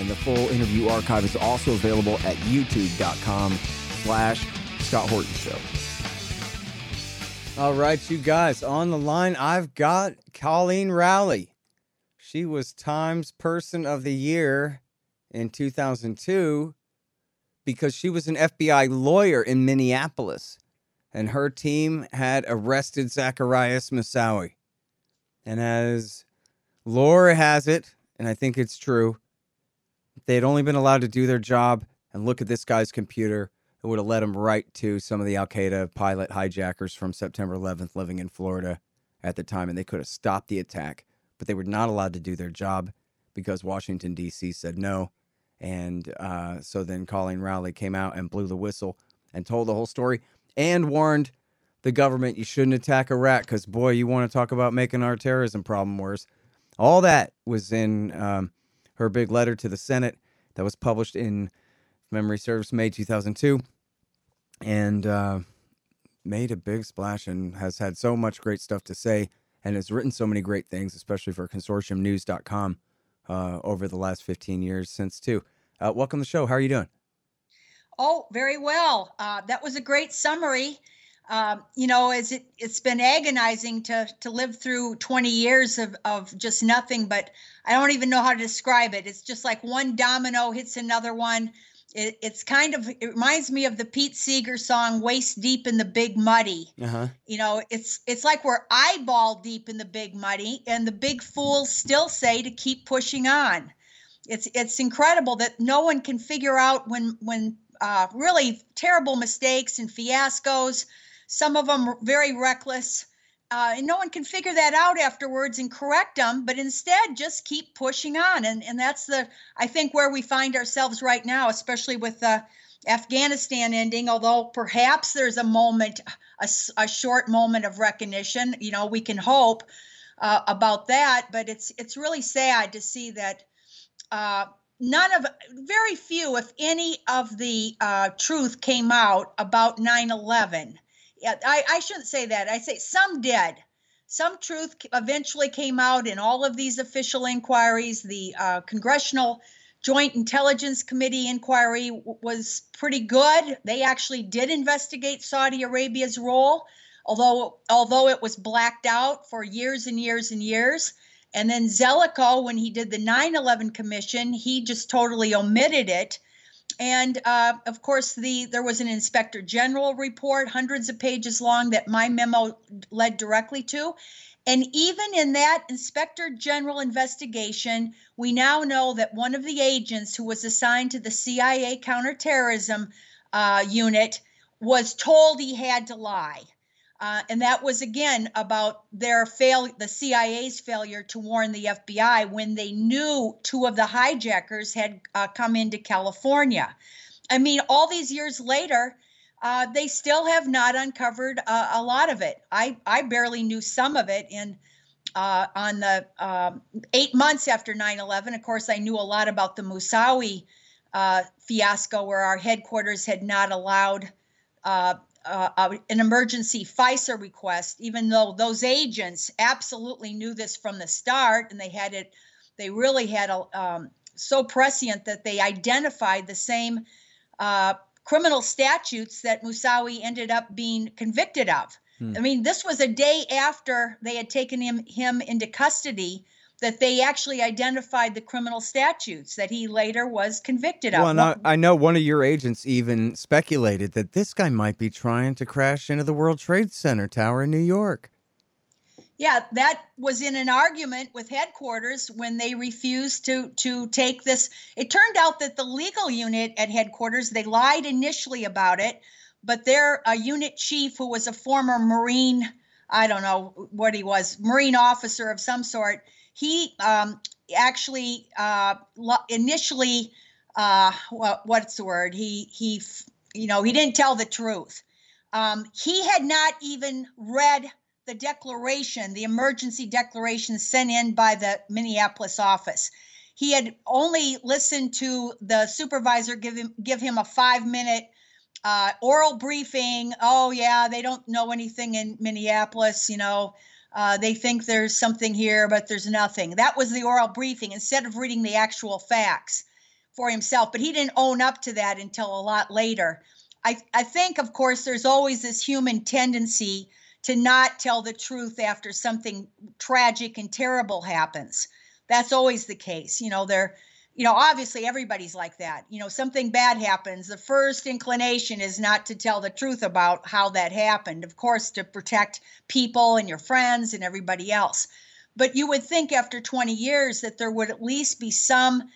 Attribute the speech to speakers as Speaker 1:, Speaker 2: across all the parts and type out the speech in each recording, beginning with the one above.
Speaker 1: and the full interview archive is also available at youtube.com slash Scott Horton Show. All right, you guys, on the line, I've got Colleen Rowley. She was Times Person of the Year in 2002 because she was an FBI lawyer in Minneapolis, and her team had arrested Zacarias Moussaoui. And as Lore has it, and I think it's true. If they had only been allowed to do their job and look at this guy's computer, it would have led them right to some of the Al Qaeda pilot hijackers from September 11th living in Florida at the time, and they could have stopped the attack. But they were not allowed to do their job because Washington, D.C. said no. And uh, so then Colleen Rowley came out and blew the whistle and told the whole story and warned the government you shouldn't attack Iraq because, boy, you want to talk about making our terrorism problem worse. All that was in um, her big letter to the Senate that was published in memory serves May 2002 and uh, made a big splash and has had so much great stuff to say and has written so many great things, especially for consortiumnews.com uh, over the last 15 years since too. Uh, welcome to the show. How are you doing?
Speaker 2: Oh, very well. Uh, that was a great summary um, you know, as it it's been agonizing to to live through 20 years of of just nothing. But I don't even know how to describe it. It's just like one domino hits another one. It, it's kind of it reminds me of the Pete Seeger song "Waist Deep in the Big Muddy." Uh-huh. You know, it's it's like we're eyeball deep in the big muddy, and the big fools still say to keep pushing on. It's it's incredible that no one can figure out when when uh, really terrible mistakes and fiascos some of them very reckless. Uh, and no one can figure that out afterwards and correct them, but instead just keep pushing on. And, and that's the, I think, where we find ourselves right now, especially with Afghanistan ending, although perhaps there's a moment, a, a short moment of recognition. You know, we can hope uh, about that, but it's, it's really sad to see that. Uh, none of very few if any of the uh, truth came out about 9-11 yeah, I, I shouldn't say that. I say some did. Some truth eventually came out in all of these official inquiries. The uh, Congressional Joint Intelligence Committee inquiry w- was pretty good. They actually did investigate Saudi Arabia's role, although although it was blacked out for years and years and years. And then Zelikow, when he did the 9/11 commission, he just totally omitted it and uh, of course, the there was an inspector general report, hundreds of pages long, that my memo led directly to. And even in that inspector general investigation, we now know that one of the agents who was assigned to the CIA counterterrorism uh, unit was told he had to lie. Uh, and that was again about their fail, the CIA's failure to warn the FBI when they knew two of the hijackers had uh, come into California. I mean, all these years later, uh, they still have not uncovered a lot of it. I I barely knew some of it in uh, on the um, eight months after 9/11. Of course, I knew a lot about the Moussaoui uh, fiasco, where our headquarters had not allowed uh, uh, an emergency FISA request, even though those agents absolutely knew this from the start, and they had it, they really had a um, so prescient that they identified the same uh, criminal statutes that Moussaoui ended up being convicted of. Hmm. I mean, this was a day after they had taken him him into custody that they actually identified the criminal statutes that he later was convicted of.
Speaker 1: Well, I, I know one of your agents even speculated that this guy might be trying to crash into the World Trade Center tower in New York.
Speaker 2: Yeah, that was in an argument with headquarters when they refused to to take this. It turned out that the legal unit at headquarters they lied initially about it, but their a unit chief who was a former Marine, I don't know what he was, Marine officer of some sort he um, actually uh, initially uh, what, what's the word? He he, you know, he didn't tell the truth. Um, he had not even read the declaration, the emergency declaration sent in by the Minneapolis office. He had only listened to the supervisor give him give him a five minute uh, oral briefing. Oh yeah, they don't know anything in Minneapolis. You know, uh, they think there's something here, but there's nothing. That was the oral briefing instead of reading the actual facts for himself. But he didn't own up to that until a lot later. I, I think, of course, there's always this human tendency to not tell the truth after something tragic and terrible happens. That's always the case. You know, they're, you know, obviously everybody's like that. You know, something bad happens. The first inclination is not to tell the truth about how that happened, of course, to protect people and your friends and everybody else. But you would think after 20 years that there would at least be some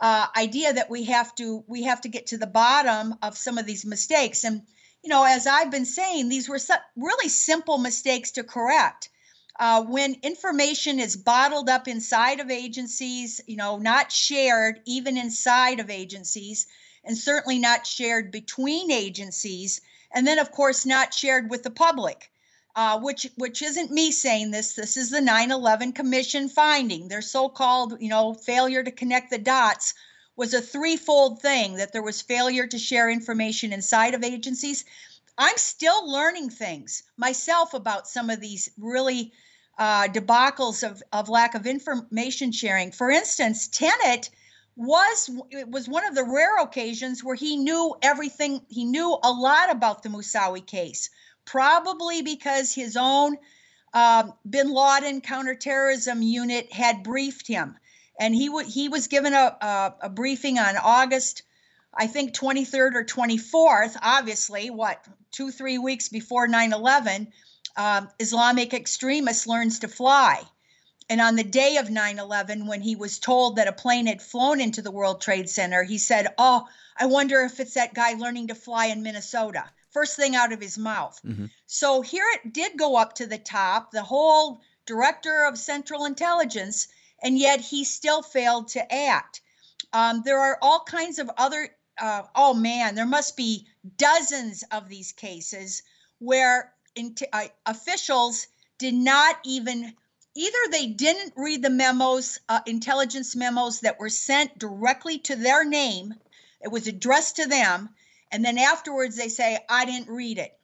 Speaker 2: uh, idea that we have to we have to get to the bottom of some of these mistakes and you know as i've been saying these were really simple mistakes to correct uh, when information is bottled up inside of agencies you know not shared even inside of agencies and certainly not shared between agencies and then of course not shared with the public uh, which which isn't me saying this. This is the 9/11 Commission finding. Their so-called, you know, failure to connect the dots was a threefold thing. That there was failure to share information inside of agencies. I'm still learning things myself about some of these really uh, debacles of, of lack of information sharing. For instance, Tenet was it was one of the rare occasions where he knew everything. He knew a lot about the Moussaoui case probably because his own uh, bin Laden counterterrorism unit had briefed him. And he, he was given a, a, a briefing on August, I think, 23rd or 24th, obviously, what, two, three weeks before 9 11. Uh, Islamic extremist learns to fly. And on the day of 9 11, when he was told that a plane had flown into the World Trade Center, he said, Oh, I wonder if it's that guy learning to fly in Minnesota first thing out of his mouth. Mm-hmm. So here it did go up to the top, the whole director of Central Intelligence, and yet he still failed to act. Um, there are all kinds of other, uh, oh man, there must be dozens of these cases where uh, officials did not even either they didn't read the memos uh, intelligence memos that were sent directly to their name it was addressed to them and then afterwards, they say, I didn't read it.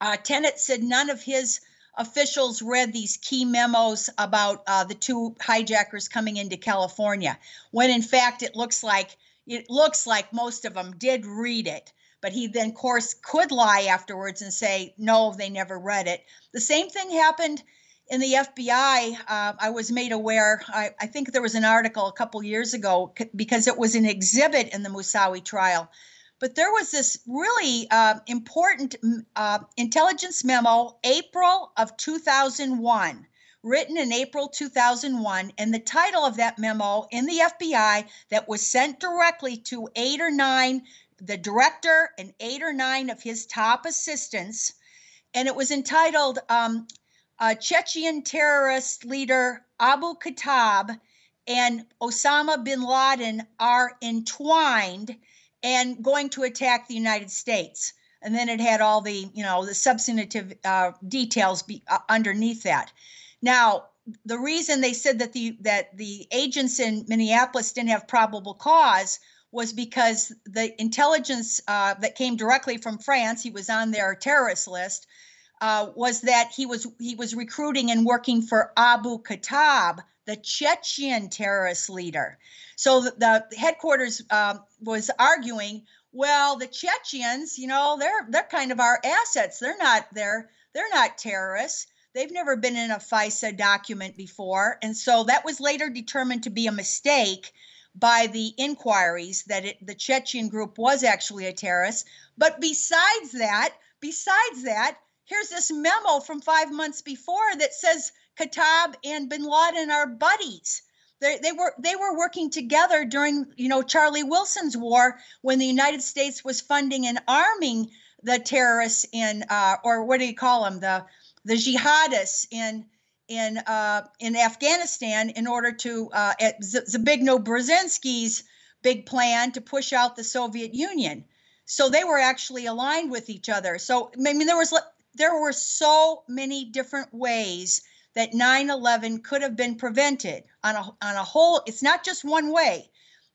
Speaker 2: Uh, Tenet said none of his officials read these key memos about uh, the two hijackers coming into California, when in fact it looks like it looks like most of them did read it. But he then, of course, could lie afterwards and say, no, they never read it. The same thing happened in the FBI. Uh, I was made aware, I, I, think there was an article a couple years ago because it was an exhibit in the Moussaoui trial but there was this really uh, important uh, intelligence memo, April of 2001, written in April 2001. And the title of that memo in the FBI that was sent directly to eight or nine, the director and eight or nine of his top assistants. And it was entitled um, uh, Chechen terrorist leader Abu Khattab and Osama bin Laden are entwined and going to attack the United States. And then it had all the, you know, the substantive uh, details be, uh, underneath that. Now, the reason they said that the that the agents in Minneapolis didn't have probable cause was because the intelligence uh, that came directly from France, he was on their terrorist list, uh, was that he was he was recruiting and working for Abu Khattab, the Chechen terrorist leader. So the, the headquarters uh, was arguing, well, the Chechens, you know, they're they're kind of our assets. They're not they're they're not terrorists. They've never been in a FISA document before, and so that was later determined to be a mistake by the inquiries that it, the Chechen group was actually a terrorist. But besides that, besides that, here's this memo from five months before that says Khattab and Bin Laden are buddies. They, they were they were working together during you know Charlie Wilson's war when the United States was funding and arming the terrorists in uh, or what do you call them the the jihadists in in uh, in Afghanistan in order to uh, at Zbigniew Brzezinski's big plan to push out the Soviet Union. So they were actually aligned with each other. So I mean, there was there were so many different ways that 9/11 could have been prevented on a on a whole. It's not just one way.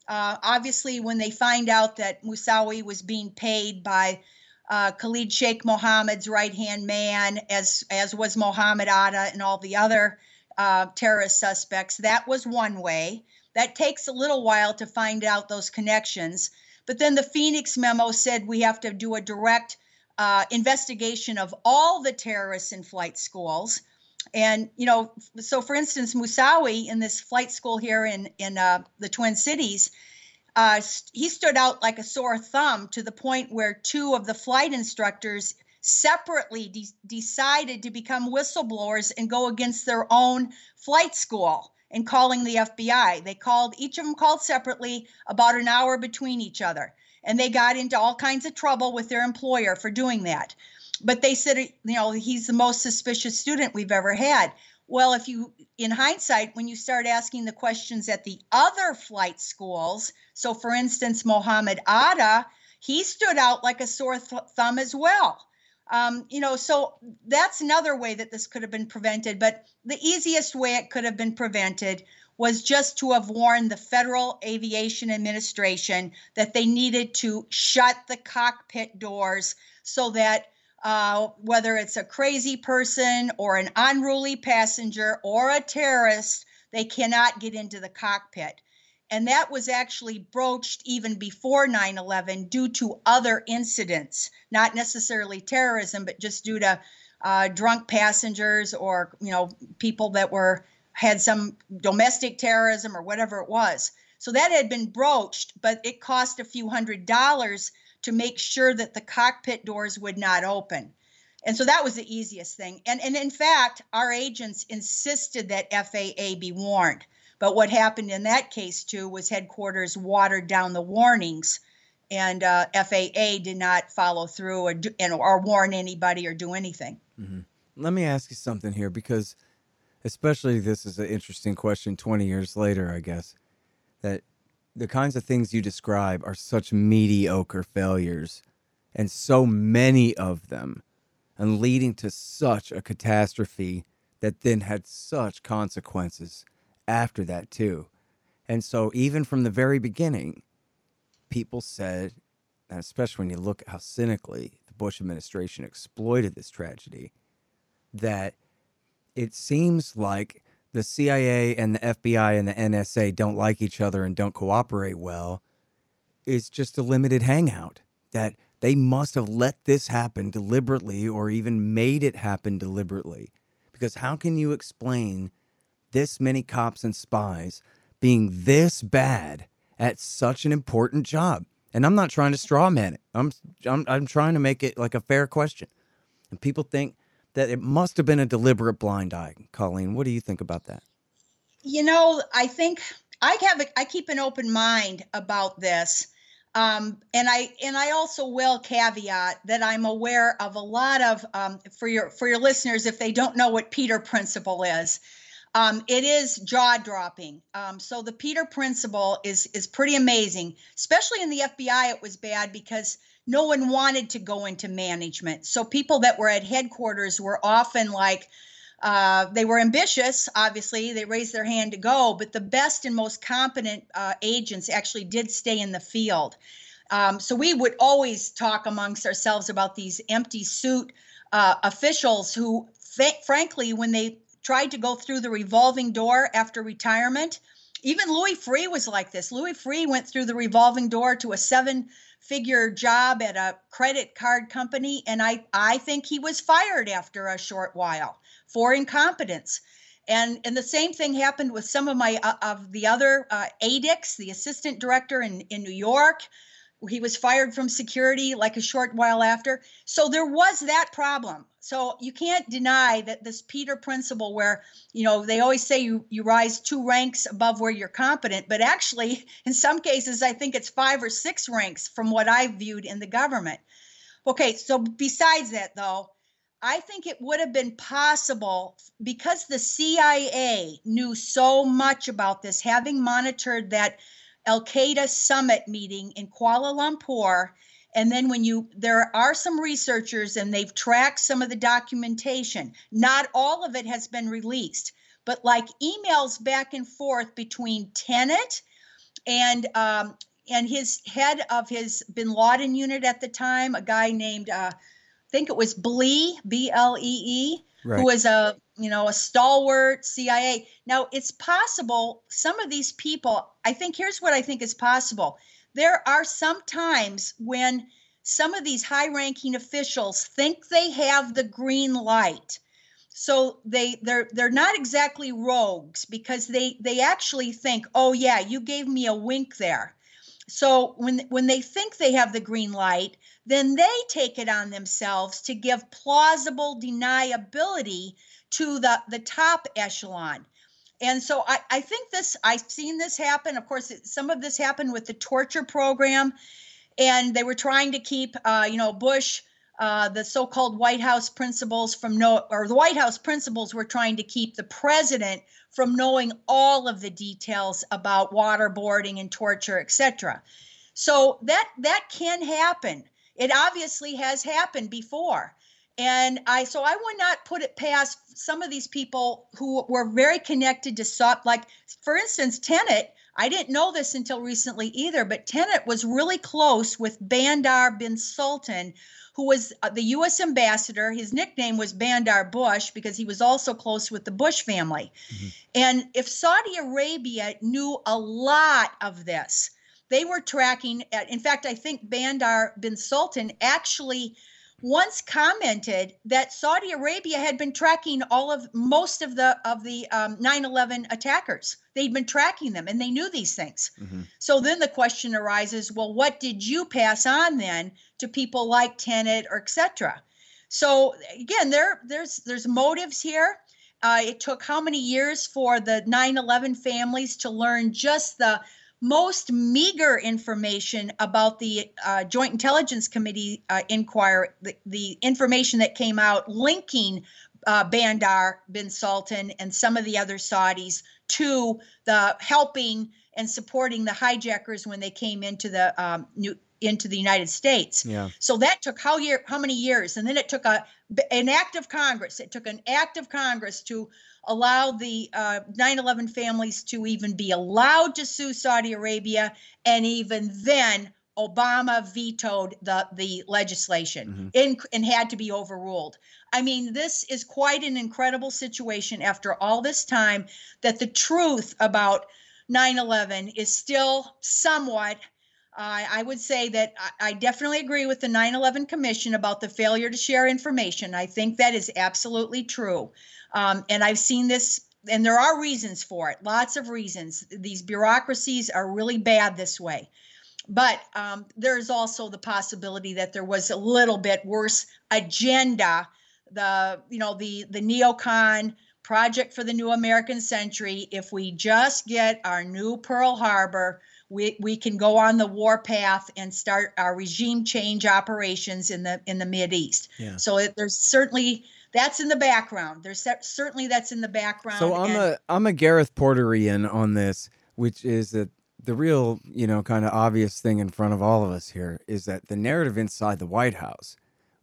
Speaker 2: Uh, obviously, when they find out that Moussaoui was being paid by uh, Khalid Sheikh Mohammed's right hand man, as as was Mohammed Atta and all the other uh, terrorist suspects, that was one way. That takes a little while to find out those connections. But then the Phoenix memo said we have to do a direct uh, investigation of all the terrorists in flight schools. And you know, so for instance, Moussaoui in this flight school here in in uh, the Twin Cities, uh, he stood out like a sore thumb to the point where two of the flight instructors separately de- decided to become whistleblowers and go against their own flight school and calling the FBI. They called each of them called separately about an hour between each other. And they got into all kinds of trouble with their employer for doing that. But they said, you know, he's the most suspicious student we've ever had. Well, if you, in hindsight, when you start asking the questions at the other flight schools, so for instance, Mohammed Atta, he stood out like a sore th- thumb as well. Um, you know, so that's another way that this could have been prevented. But the easiest way it could have been prevented was just to have warned the Federal Aviation Administration that they needed to shut the cockpit doors so that uh, whether it's a crazy person or an unruly passenger or a terrorist, they cannot get into the cockpit. And that was actually broached even before 9 11 due to other incidents, not necessarily terrorism, but just due to uh, drunk passengers or, you know, people that were had some domestic terrorism or whatever it was. So that had been broached, but it cost a few hundred dollars to make sure that the cockpit doors would not open. And so that was the easiest thing. And, and in fact, our agents insisted that FAA be warned. But what happened in that case, too, was headquarters watered down the warnings, and uh, FAA did not follow through or, do, or warn anybody or do anything.
Speaker 1: Mm-hmm. Let me ask you something here because, especially, this is an interesting question 20 years later, I guess, that the kinds of things you describe are such mediocre failures, and so many of them, and leading to such a catastrophe that then had such consequences after that too. And so even from the very beginning, people said, and especially when you look at how cynically the Bush administration exploited this tragedy, that it seems like the CIA and the FBI and the NSA don't like each other and don't cooperate well is just a limited hangout. That they must have let this happen deliberately or even made it happen deliberately. Because how can you explain this many cops and spies being this bad at such an important job. And I'm not trying to straw man it. I'm, I'm I'm trying to make it like a fair question. And people think that it must have been a deliberate blind eye. Colleen, what do you think about that?
Speaker 2: You know, I think I have a, I keep an open mind about this. Um, and I and I also will caveat that I'm aware of a lot of um, for your for your listeners if they don't know what Peter Principle is. Um, it is jaw dropping. Um, so the Peter principle is is pretty amazing. Especially in the FBI, it was bad because no one wanted to go into management. So people that were at headquarters were often like uh, they were ambitious. Obviously, they raised their hand to go, but the best and most competent uh, agents actually did stay in the field. Um, so we would always talk amongst ourselves about these empty suit uh, officials who, frankly, when they tried to go through the revolving door after retirement. Even Louis Freeh was like this. Louis Freeh went through the revolving door to a seven figure job at a credit card company and I I think he was fired after a short while for incompetence. And and the same thing happened with some of my uh, of the other uh, ADICs, the assistant director in in New York, he was fired from security like a short while after. So there was that problem. So you can't deny that this Peter principle, where you know they always say you you rise two ranks above where you're competent, but actually in some cases I think it's five or six ranks from what I've viewed in the government. Okay, so besides that though, I think it would have been possible because the CIA knew so much about this, having monitored that Al Qaeda summit meeting in Kuala Lumpur. And then when you, there are some researchers and they've tracked some of the documentation. Not all of it has been released, but like emails back and forth between Tenet and um, and his head of his Bin Laden unit at the time, a guy named uh, I think it was Blee, B L E E,
Speaker 1: Right.
Speaker 2: who was a you know a stalwart CIA. Now it's possible some of these people. I think here's what I think is possible. There are some times when some of these high-ranking officials think they have the green light so they they're they're not exactly rogues because they they actually think oh yeah you gave me a wink there so when when they think they have the green light then they take it on themselves to give plausible deniability to the the top echelon and so I, I think this i've seen this happen of course some of this happened with the torture program and they were trying to keep uh, you know bush uh, the so-called White House principles from no, or the White House principles were trying to keep the president from knowing all of the details about waterboarding and torture, etc. So that that can happen. It obviously has happened before, and I so I would not put it past some of these people who were very connected to SOP. Like for instance, Tenet. I didn't know this until recently either, but Tenet was really close with Bandar bin Sultan, who was uh, the U.S. ambassador. His nickname was Bandar Bush because he was also close with the Bush family.
Speaker 1: Mm-hmm.
Speaker 2: And if Saudi Arabia knew a lot of this, they were tracking. uh, In fact, I think Bandar bin Sultan actually once commented that Saudi Arabia had been tracking all of most of the of the um, 9/11 attackers. They'd been tracking them, and they knew these things.
Speaker 1: Mhm.
Speaker 2: So then the question arises: Well, what did you pass on then to people like Tenet or etc.? So again, there there's there's motives here. Uh, it took how many years for the 9/11 families to learn just the most meager information about the uh, Joint Intelligence Committee uh, inquiry, the, the information that came out linking uh, Bandar bin Sultan and some of the other Saudis to the helping and supporting the hijackers when they came into the um, new, into the United States.
Speaker 1: Yeah.
Speaker 2: So that took how year how many years, and then it took a an act of Congress. It took an act of Congress to allow the uh, 9/11 families to even be allowed to sue Saudi Arabia, and even then, Obama vetoed the the legislation in, and had to be overruled. I mean, this is quite an incredible situation after all this time that the truth about 9/11 is still somewhat I I would say that I, I definitely agree with the 9 11 Commission about the failure to share information. I think that is absolutely true. Um, and I've seen this, and there are reasons for it, lots of reasons. These bureaucracies are really bad this way. But um, there's also the possibility that there was a little bit worse agenda. The you know the the neocon project for the new American century. If we just get our new Pearl Harbor, we, we can go on the war path and start our regime change operations in the in the Mid East.
Speaker 1: Yeah.
Speaker 2: So it, there's certainly that's in the background. There's cer- certainly that's in the background.
Speaker 1: So I'm
Speaker 2: and-
Speaker 1: a I'm a Gareth Porterian on this, which is that the real, you know, kind of obvious thing in front of all of us here is that the narrative inside the White House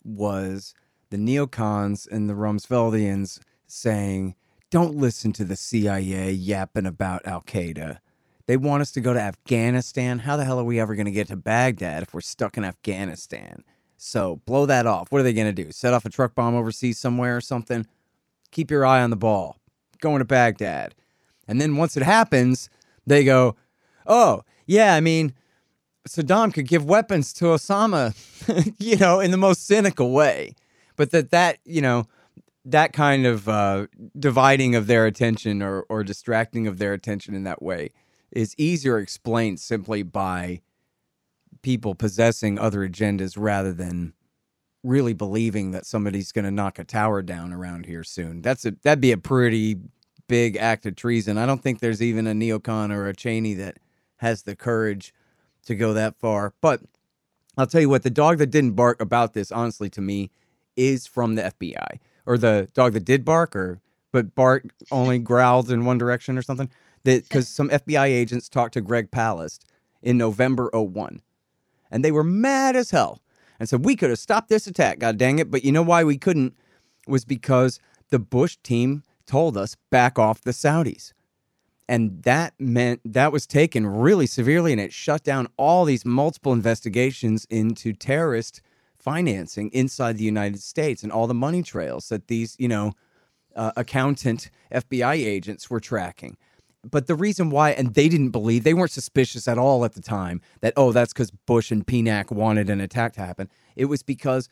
Speaker 1: was the neocons and the Rumsfeldians saying, "Don't listen to the CIA yapping about Al Qaeda. They want us to go to Afghanistan. How the hell are we ever going to get to Baghdad if we're stuck in Afghanistan?" So blow that off. What are they going to do? Set off a truck bomb overseas somewhere or something? Keep your eye on the ball. Going to Baghdad. And then once it happens, they go, oh, yeah, I mean, Saddam could give weapons to Osama, you know, in the most cynical way. But that, that you know, that kind of uh, dividing of their attention or, or distracting of their attention in that way is easier explained simply by people possessing other agendas rather than really believing that somebody's going to knock a tower down around here soon. That's a that'd be a pretty big act of treason. I don't think there's even a neocon or a Cheney that has the courage to go that far. But I'll tell you what, the dog that didn't bark about this, honestly, to me, is from the FBI. Or the dog that did bark, or but bark only growled in one direction or something. That because some FBI agents talked to Greg Palast, in November 01. And they were mad as hell and said, We could have stopped this attack, god dang it. But you know why we couldn't? Was because the Bush team told us back off the Saudis. And that meant that was taken really severely and it shut down all these multiple investigations into terrorist financing inside the United States and all the money trails that these, you know, uh, accountant FBI agents were tracking. But the reason why, and they didn't believe, they weren't suspicious at all at the time that, oh, that's because Bush and PNAC wanted an attack to happen. It was because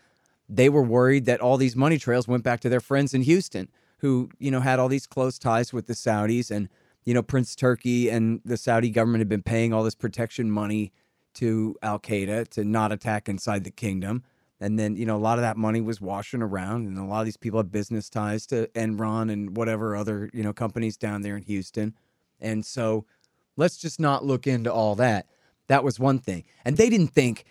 Speaker 1: they were worried that all these money trails went back to their friends in Houston who, you know, had all these close ties with the Saudis. And, you know, Prince Turki and the Saudi government had been paying all this protection money to Al Qaeda to not attack inside the kingdom. And then, you know, a lot of that money was washing around, and a lot of these people have business ties to Enron and whatever other, you know, companies down there in Houston. And so let's just not look into all that. That was one thing. And they didn't think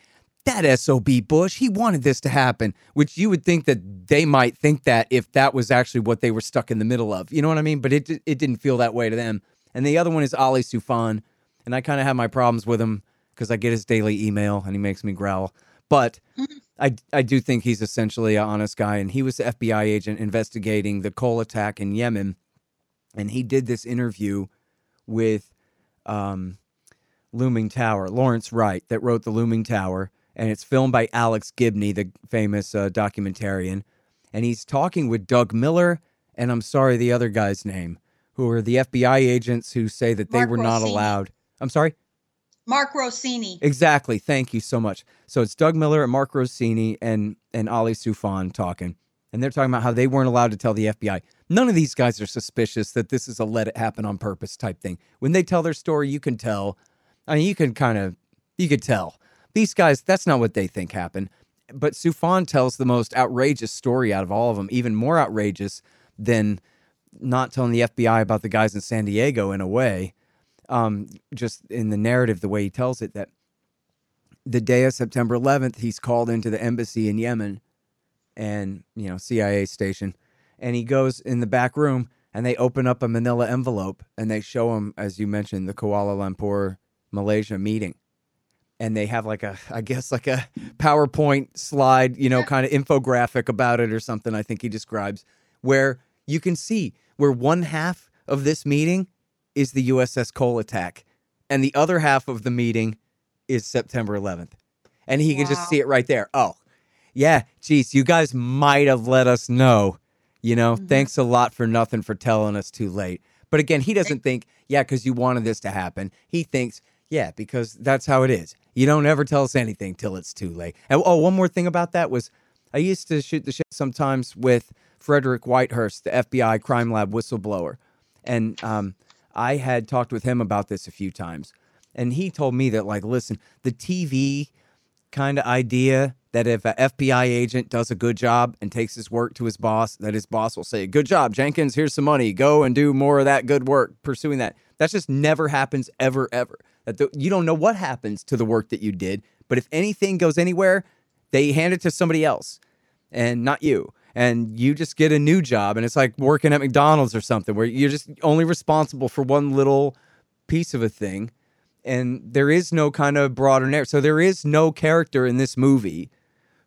Speaker 1: that SOB Bush, he wanted this to happen, which you would think that they might think that if that was actually what they were stuck in the middle of. You know what I mean? But it, it didn't feel that way to them. And the other one is Ali Soufan. And I kind of have my problems with him because I get his daily email and he makes me growl. But mm-hmm. I, I do think he's essentially an honest guy. And he was the FBI agent investigating the Cole attack in Yemen. And he did this interview with um, Looming Tower, Lawrence Wright, that wrote The Looming Tower. And it's filmed by Alex Gibney, the famous uh, documentarian. And he's talking with Doug Miller, and I'm sorry, the other guy's name, who are the FBI agents who say that they
Speaker 2: Mark
Speaker 1: were not
Speaker 2: Rossini.
Speaker 1: allowed. I'm sorry?
Speaker 2: Mark Rossini.
Speaker 1: Exactly. Thank you so much. So it's Doug Miller and Mark Rossini and and Ali Soufan talking, and they're talking about how they weren't allowed to tell the FBI. None of these guys are suspicious that this is a let it happen on purpose type thing. When they tell their story, you can tell. I mean, you can kind of you could tell these guys. That's not what they think happened. But Soufan tells the most outrageous story out of all of them, even more outrageous than not telling the FBI about the guys in San Diego in a way um, just in the narrative, the way he tells it, that the day of September 11th, he's called into the embassy in Yemen and, you know, CIA station. And he goes in the back room and they open up a manila envelope and they show him, as you mentioned, the Kuala Lumpur, Malaysia meeting. And they have like a, I guess, like a PowerPoint slide, you know, kind of infographic about it or something, I think he describes, where you can see where one half of this meeting is the USS Cole attack, and the other half of the meeting is September 11th. And he can just see it right there. Oh, yeah, geez, you guys might have let us know. You know,
Speaker 2: Mhm.
Speaker 1: thanks a lot for nothing for telling us too late. But again, he doesn't think, yeah, because you wanted this to happen. He thinks, yeah, because that's how it is. You don't ever tell us anything till it's too late. And oh, one more thing about that was I used to shoot the shit sometimes with Frederick Whitehurst, the FBI crime lab whistleblower. And um, I had talked with him about this a few times. And he told me that, like, listen, the TV kind of idea that if a FBI agent does a good job and takes his work to his boss, that his boss will say, Good job, Jenkins, here's some money. Go and do more of that good work pursuing that. That just never happens ever, ever. That the, you don't know what happens to the work that you did, but if anything goes anywhere, they hand it to somebody else and not you. And you just get a new job, and it's like working at McDonald's or something where you're just only responsible for one little piece of a thing and there is no kind of broader narrative. So there is no character in this movie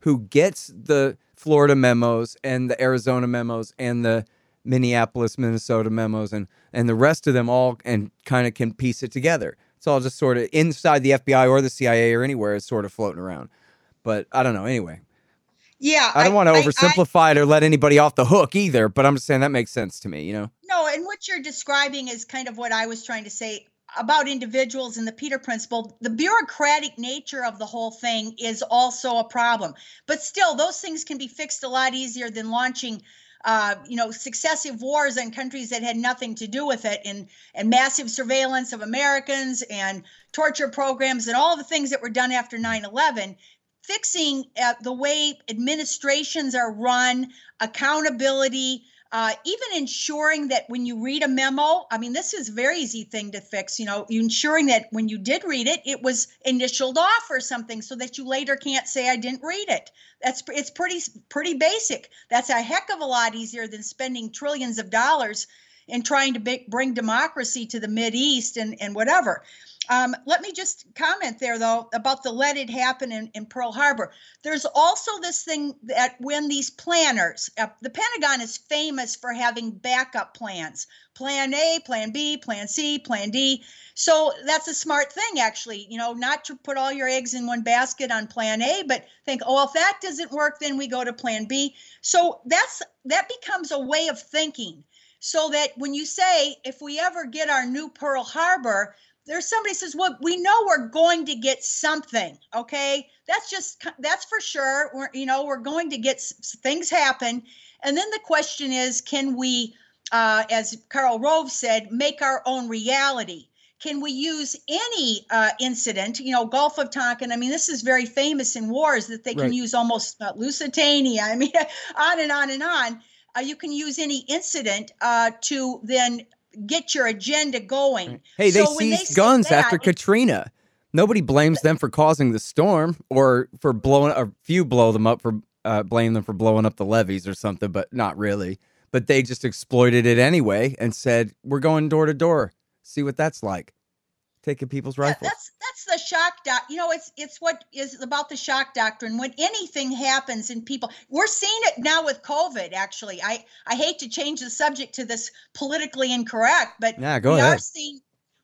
Speaker 1: who gets the Florida memos and the Arizona memos and the Minneapolis, Minnesota memos and and the rest of them all and kind of can piece it together. It's all just sort of inside the FBI or the CIA or anywhere is sort of floating around. But I don't know. Anyway,
Speaker 2: Yeah.
Speaker 1: I don't want to
Speaker 2: I-
Speaker 1: oversimplify it or let anybody off the hook either. But I'm just saying that makes sense to me. You know.
Speaker 2: No, and what you're describing is kind of what I was trying to say about individuals and the Peter Principle. The bureaucratic nature of the whole thing is also a problem. But still, those things can be fixed a lot easier than launching. Uh, you know, successive wars on countries that had nothing to do with it, and and massive surveillance of Americans, and torture programs, and all the things that were done after 9/11 fixing uh, the way administrations are run, accountability, uh, even ensuring that when you read a memo, I mean, this is a very easy thing to fix. You know, ensuring that when you did read it, it was initialed off or something, so that you later can't say I didn't read it. That's it's pretty pretty basic. That's a heck of a lot easier than spending trillions of dollars in trying to be, bring democracy to the Mid East and and whatever. Um, let me just comment there, though, about the let it happen in, in Pearl Harbor. There's also this thing that when these planners, uh, the Pentagon is famous for having backup plans plan A, plan B, plan C, plan D. So that's a smart thing, actually, you know, not to put all your eggs in one basket on plan A, but think, oh, if that doesn't work, then we go to plan B. So that's that becomes a way of thinking so that when you say, if we ever get our new Pearl Harbor, there's somebody says, well, we know we're going to get something. Okay, that's just that's for sure. We're you know we're going to get things happen, and then the question is, can we, uh, as Karl Rove said, make our own reality? Can we use any uh, incident? You know, Gulf of Tonkin. I mean, this is very famous in wars that they can right. use almost uh, Lusitania. I mean, on and on and on. Uh, you can use any incident uh, to then get your agenda going.
Speaker 1: Hey, they so seized they guns that, after Katrina. Nobody blames them for causing the storm or for blowing. A few blow them up for uh, blame them for blowing up the levees or something, but not really. But they just exploited it anyway and said, "We're going door to door. See what that's like." Taking people's rifles.
Speaker 2: that's that's the shock doc. You know, it's it's what is about the shock doctrine. When anything happens in people, we're seeing it now with COVID. Actually, I I hate to change the subject to this politically incorrect, but
Speaker 1: yeah, go
Speaker 2: we
Speaker 1: ahead.
Speaker 2: are seeing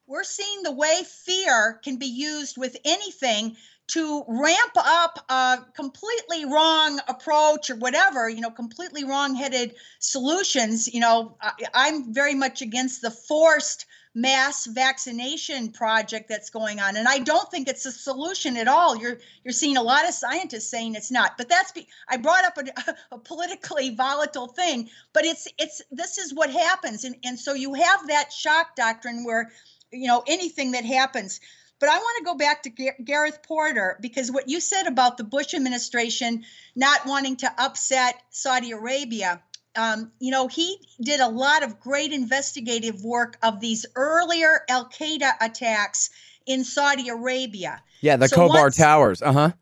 Speaker 2: we're seeing the way fear can be used with anything to ramp up a completely wrong approach or whatever, you know, completely wrong headed solutions. You know, I, am very much against the forced mass vaccination project that's going on. And i don't think it's a solution at all. You're you're seeing a lot of scientists saying it's not but that's be, i brought up a, a politically volatile thing but it's it's this is what happens. And and so you have that shock doctrine where you know anything that happens. But I want to go back to Gareth Porter because what you said about the Bush administration not wanting to upset Saudi Arabia, um, you know, he did a lot of great investigative work of these earlier Al Qaeda attacks in Saudi Arabia.
Speaker 1: Yeah, the so Khobar once, Towers. Uh huh.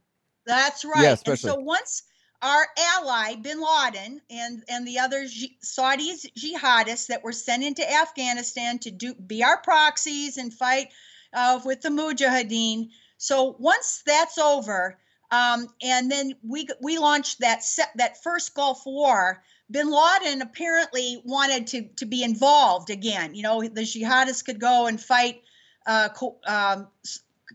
Speaker 2: That's right. Yeah, especially. And so once our ally bin Laden and and the other Saudi jihadists that were sent into Afghanistan to do be our proxies and fight uh, with the Mujahideen. So once that's over, um, and then we we launched that set, that first Gulf War bin Laden apparently wanted to to be involved again. You know, the jihadists could go and fight, uh, um,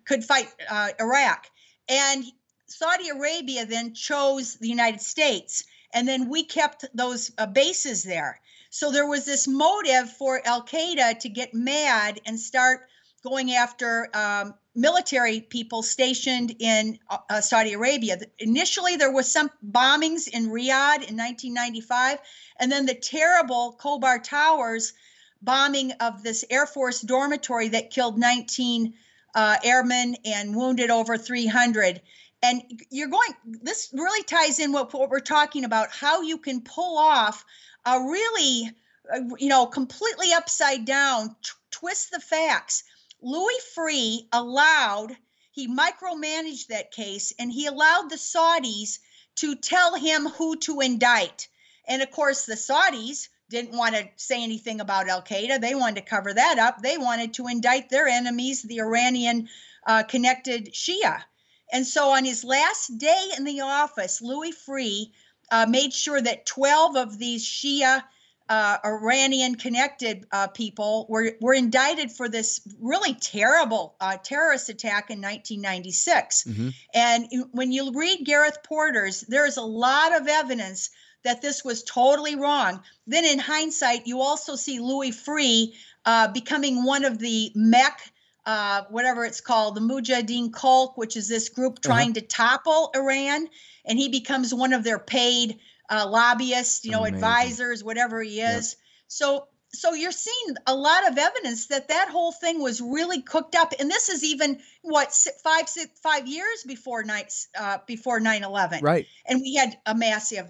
Speaker 2: could fight uh, Iraq, and Saudi Arabia then chose the United States, and then we kept those uh, bases there. So there was this motive for Al Qaeda to get mad and start going after um, military people stationed in uh, Saudi Arabia. Initially, there was some bombings in Riyadh in 1995, and then the terrible Khobar Towers bombing of this Air Force dormitory that killed 19 uh, airmen and wounded over 300. And you're going, this really ties in what, what we're talking about how you can pull off a really, uh, you know, completely upside down, t- twist the facts Louis Freeh allowed, he micromanaged that case and he allowed the Saudis to tell him who to indict. And of course, the Saudis didn't want to say anything about Al Qaeda. They wanted to cover that up. They wanted to indict their enemies, the Iranian uh, connected Shia. And so on his last day in the office, Louis Freeh uh, made sure that 12 of these Shia uh, Iranian connected uh, people were, were indicted for this really terrible uh, terrorist attack in 1996. Mm-hmm. And when you read Gareth Porter's, there's a lot of evidence that this was totally wrong. Then, in hindsight, you also see Louis Freeh uh, becoming one of the MEK. Uh, whatever it's called, the Mujahideen Khalq, which is this group uh-huh. trying uh-huh. to topple Iran, and he becomes one of their paid uh, lobbyists, you know, Amazing. advisors, whatever he is. Yep. So so you're seeing a lot of evidence that that whole thing was really cooked up. And this is even what five six five years before nights uh, before 9-11
Speaker 1: right.
Speaker 2: And we had a massive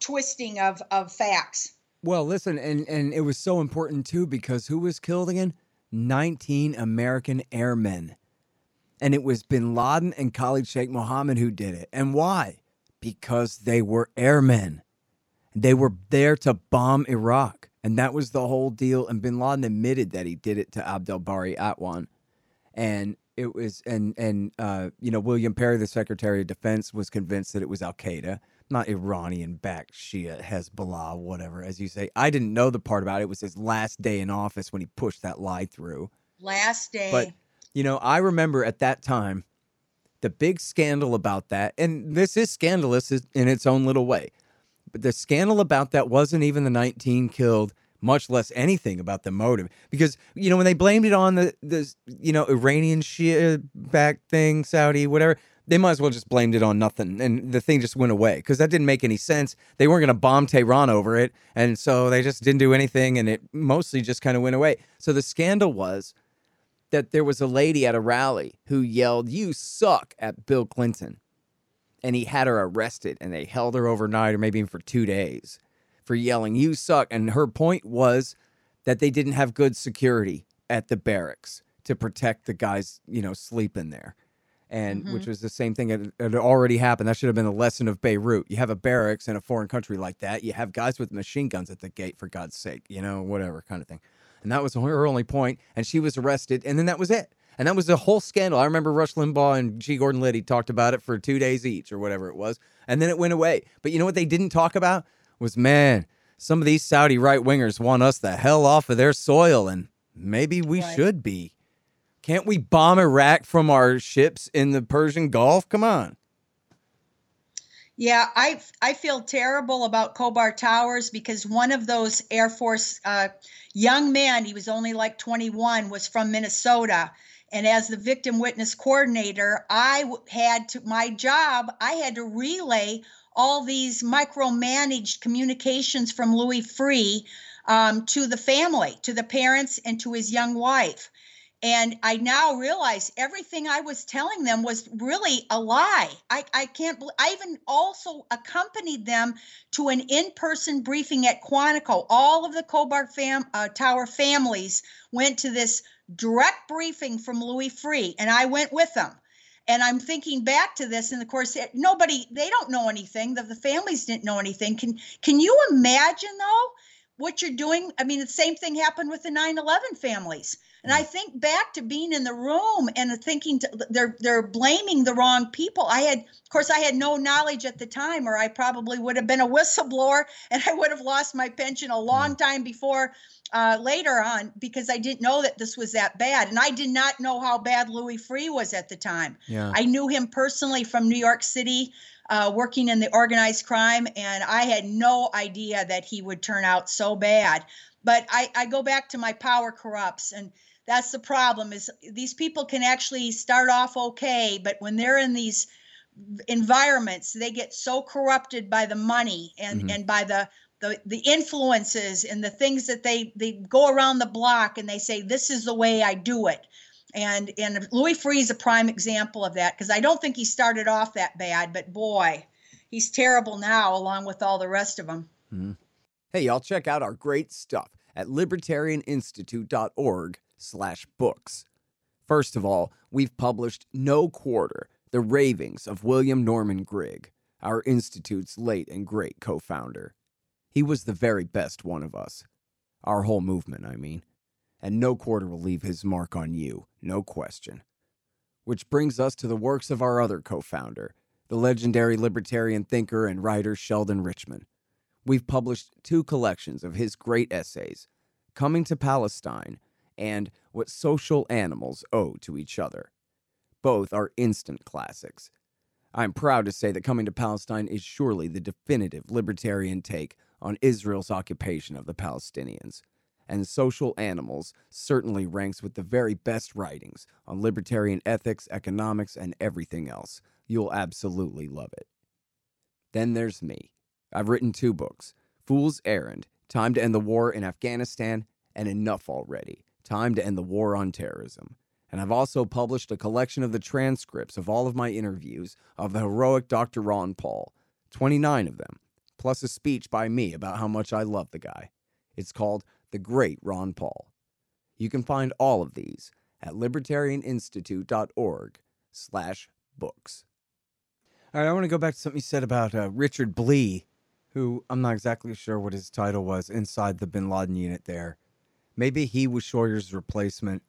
Speaker 2: twisting of of facts.
Speaker 1: Well listen and and it was so important too because who was killed again? 19 american airmen. And it was bin laden and khalid sheikh mohammed who did it. And why because they were airmen. They were there to bomb Iraq. And that was the whole deal. And bin Laden admitted that he did it to Abdel Bari Atwan. and it was and and uh, you know William Perry, the Secretary of Defense, was convinced that it was Al Qaeda, not Iranian backed Shia Hezbollah, whatever, as you say. I didn't know the part about it. It was his last day in office when he pushed that lie through.
Speaker 2: Last day.
Speaker 1: But you know, I remember at that time the big scandal about that, and this is scandalous in its own little way. But the scandal about that wasn't even the 19 killed much less anything about the motive. Because you know when they blamed it on the the you know Iranian Shia back thing, Saudi, whatever, they might as well just blamed it on nothing, and the thing just went away because that didn't make any sense. They weren't going to bomb Tehran over it, and so they just didn't do anything, and it mostly just kind of went away. So the scandal was that there was a lady at a rally who yelled, "You suck" at Bill Clinton. And he had her arrested and they held her overnight or maybe even for two days for yelling, You suck. And her point was that they didn't have good security at the barracks to protect the guys, you know, sleeping there. And mm-hmm. which was the same thing that had already happened. That should have been a lesson of Beirut. You have a barracks in a foreign country like that. You have guys with machine guns at the gate, for God's sake, you know, whatever kind of thing. And that was her only point, And she was arrested. And then that was it. And that was the whole scandal. I remember Rush Limbaugh and G. Gordon Liddy talked about it for two days each or whatever it was. And then it went away. But you know what they didn't talk about? was man, some of these Saudi right wingers want us the hell off of their soil, and maybe we right. should be. Can't we bomb Iraq from our ships in the Persian Gulf? Come on.
Speaker 2: Yeah, I I feel terrible about Khobar Towers because one of those Air Force uh, young men, he was only like 21, was from Minnesota, and as the victim witness coordinator, I had to my job. I had to relay all these micromanaged communications from Louis Freeh um, to the family, to the parents, and to his young wife. And I now realize everything I was telling them was really a lie. I, I can't believe I even also accompanied them to an in person briefing at Quantico. All of the Khobar fam, uh, Tower families went to this direct briefing from Louis Freeh, and I went with them. And I'm thinking back to this, and of course, nobody, they don't know anything. The, the families didn't know anything. Can Can you imagine though what you're doing? I mean, the same thing happened with the 9/11 families. And I think back to being in the room and thinking to, they're they're blaming the wrong people. I had, of course, I had no knowledge at the time, or I probably would have been a whistleblower and I would have lost my pension a long time before uh, later on because I didn't know that this was that bad. And I did not know how bad Louis Freeh was at the time. Yeah. I knew him personally from New York City, uh, working in the organized crime, and I had no idea that he would turn out so bad. But I, I go back to my power corrupts and that's the problem is these people can actually start off okay but when they're in these environments they get so corrupted by the money and mm-hmm. and by the the, the influences and the things that they they go around the block and they say this is the way I do it. And and Louis Freeh is a prime example of that because I don't think he started off that bad, but boy, he's terrible now along with all the rest of them.
Speaker 1: Mm-hmm. Hey, y'all check out our great stuff at libertarianinstitute.org slash books. First of all, we've published No Quarter, The Ravings of William Norman Grigg, our Institute's late and great co founder. He was the very best one of us. Our whole movement, I mean. And no quarter will leave his mark on you, no question. Which brings us to the works of our other co founder, the legendary libertarian thinker and writer Sheldon Richman. We've published two collections of his great essays, Coming to Palestine and What Social Animals Owe to Each Other. Both are instant classics. I'm proud to say that Coming to Palestine is surely the definitive libertarian take on Israel's occupation of the Palestinians, and Social Animals certainly ranks with the very best writings on libertarian ethics, economics, and everything else. You'll absolutely love it. Then there's me. I've written two books Fool's Errand, Time to End the War in Afghanistan, and Enough Already, Time to End the War on Terrorism. And I've also published a collection of the transcripts of all of my interviews of the heroic Dr. Ron Paul, 29 of them, plus a speech by me about how much I love the guy. It's called The Great Ron Paul. You can find all of these at libertarianinstitute.org slash books. All right, I want to go back to something you said about uh, Richard Blee, who I'm not exactly sure what his title was inside the bin Laden unit there. Maybe he was Scheuer's replacement.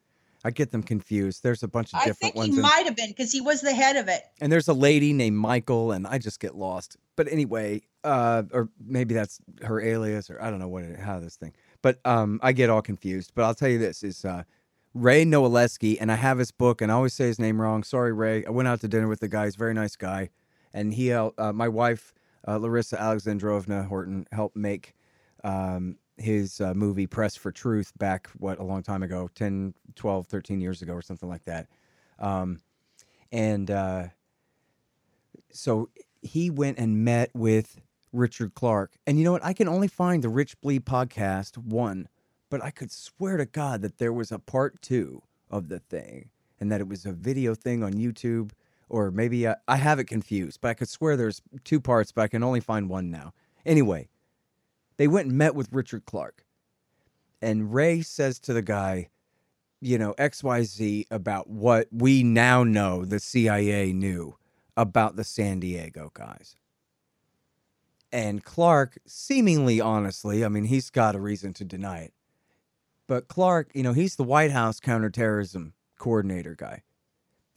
Speaker 1: I get them confused. There's a bunch of different ones.
Speaker 2: I think
Speaker 1: ones.
Speaker 2: he
Speaker 1: in-
Speaker 2: might have been because he was the head of it.
Speaker 1: and there's a lady named Michael, and I just get lost. But anyway, uh, or maybe that's her alias, or I don't know what it, how this thing. But um, I get all confused. But I'll tell you this is uh, Ray Nowaleski, and I have his book, and I always say his name wrong. Sorry, Ray. I went out to dinner with the guy. He's a very nice guy, and he, uh, uh, my wife, uh, Larissa Alexandrovna Horton, helped make um, his uh, movie Press for Truth back what a long time ago 10 12 13 years ago or something like that um, and uh, so he went and met with Richard Clarke. And you know what? I can only find the Rich Blee podcast one, but I could swear to God that there was a part two of the thing and that it was a video thing on YouTube. Or maybe I, I have it confused, but I could swear there's two parts, but I can only find one now. Anyway, they went and met with Richard Clarke. And Ray says to the guy, you know, XYZ about what we now know the CIA knew about the San Diego guys. And Clarke, seemingly honestly, I mean, he's got a reason to deny it. But Clarke, you know, he's the White House counterterrorism coordinator guy.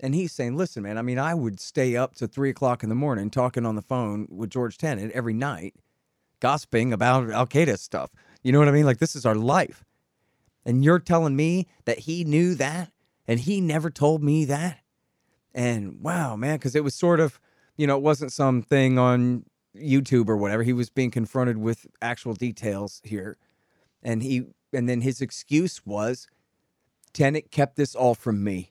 Speaker 1: And he's saying, listen, man, I mean, I would stay up to three o'clock in the morning talking on the phone with George Tenet every night, gossiping about Al Qaeda stuff. You know what I mean? Like, this is our life. And you're telling me that he knew that and he never told me that? And wow, man, because it was sort of, you know, it wasn't something on YouTube or whatever. He was being confronted with actual details here. And he, and then his excuse was, Tenet kept this all from me.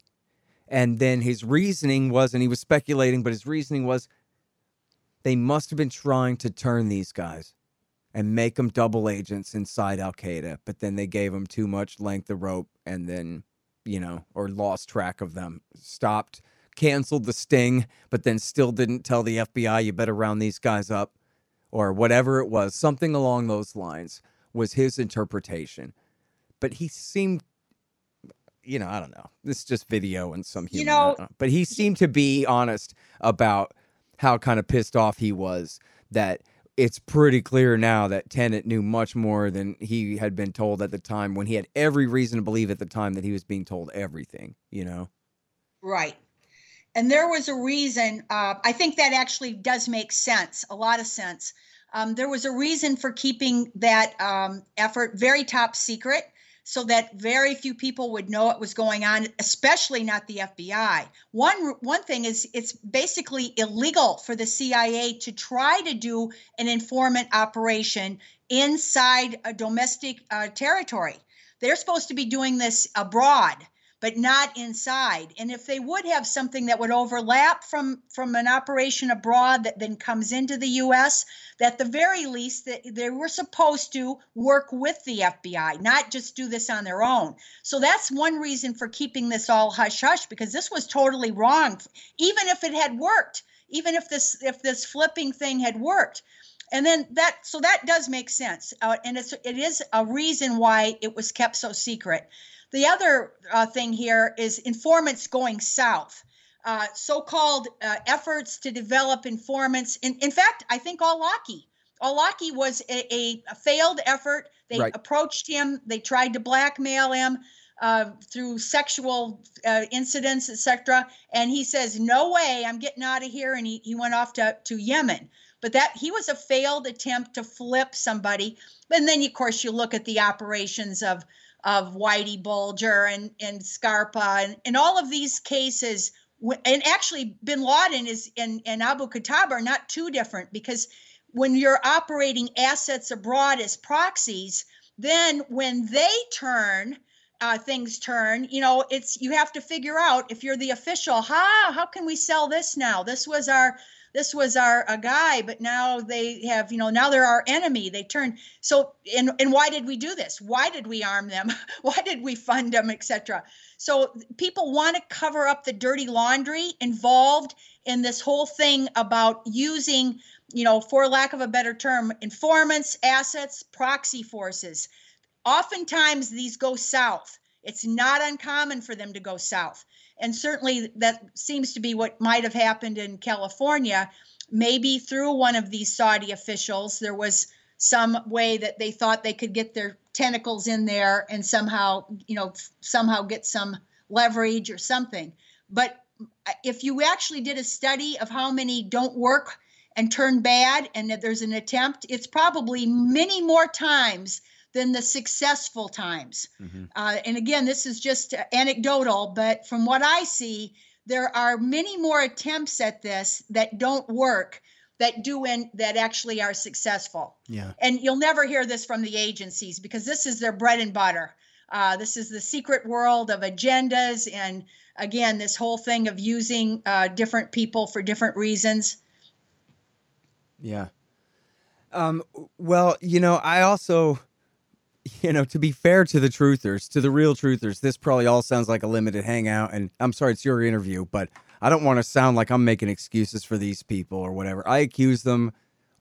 Speaker 1: And then his reasoning was, and he was speculating, but his reasoning was, they must have been trying to turn these guys and make them double agents inside Al Qaeda, but then they gave them too much length of rope and then, you know, or lost track of them, stopped, canceled the sting, but then still didn't tell the FBI, you better round these guys up, or whatever it was. Something along those lines was his interpretation. But he seemed, you know, I don't know. This is just video and some human.
Speaker 2: You know-
Speaker 1: know. but he seemed to be honest about how kind of pissed off he was that it's pretty clear now that Tenet knew much more than he had been told at the time when he had every reason to believe at the time that he was being told everything, you know?
Speaker 2: Right. And there was a reason. Uh, I think that actually does make sense, a lot of sense. Um, there was a reason for keeping that um, effort very top secret so that very few people would know what was going on, especially not the FBI. One one thing is it's basically illegal for the CIA to try to do an informant operation inside a domestic uh, territory. They're supposed to be doing this abroad but not inside. And if they would have something that would overlap from from an operation abroad that then comes into the US, that the very least that they were supposed to work with the FBI, not just do this on their own. So that's one reason for keeping this all hush hush because this was totally wrong. Even if it had worked, even if this if this flipping thing had worked, and then that so that does make sense uh, and it's it is a reason why it was kept so secret the other uh, thing here is informants going south uh, so-called uh, efforts to develop informants in, in fact i think Awlaki Awlaki was a, a, a failed effort they
Speaker 1: Right.
Speaker 2: approached him they tried to blackmail him uh, through sexual uh, incidents, etc. And he says, "No way, I'm getting out of here." And he, he went off to, to Yemen. But that he was a failed attempt to flip somebody. And then, of course, you look at the operations of of Whitey Bulger and and Scarpa and, and all of these cases. And actually, Bin Laden is and, and Abu Khattab are not too different because when you're operating assets abroad as proxies, then when they turn uh, things turn you know it's you have to figure out if you're the official how how can we sell this now this was our this was our a guy but now they have you know now they're our enemy. They turn so and and why did we do this? Why did we arm them? Why did we fund them etc so people want to cover up the dirty laundry involved in this whole thing about using you know for lack of a better term informants assets proxy forces. Oftentimes these go south. It's not uncommon for them to go south. And certainly that seems to be what might have happened in California. Maybe through one of these Saudi officials, there was some way that they thought they could get their tentacles in there and somehow, you know, somehow get some leverage or something. But if you actually did a study of how many don't work and turn bad and that there's an attempt, it's probably many more times than the successful times. Mm-hmm. Uh, and again, this is just anecdotal, but from what I see, there are many more attempts at this that don't work that do in that actually are successful.
Speaker 1: Yeah.
Speaker 2: And you'll never hear this from the agencies because this is their bread and butter. Uh, this is the secret world of agendas and again this whole thing of using uh, different people for different reasons.
Speaker 1: Yeah. Um, well, you know, I also you know, to be fair to the truthers, to the real truthers, this probably all sounds like a limited hangout. And I'm sorry, it's your interview, but I don't want to sound like I'm making excuses for these people or whatever. I accuse them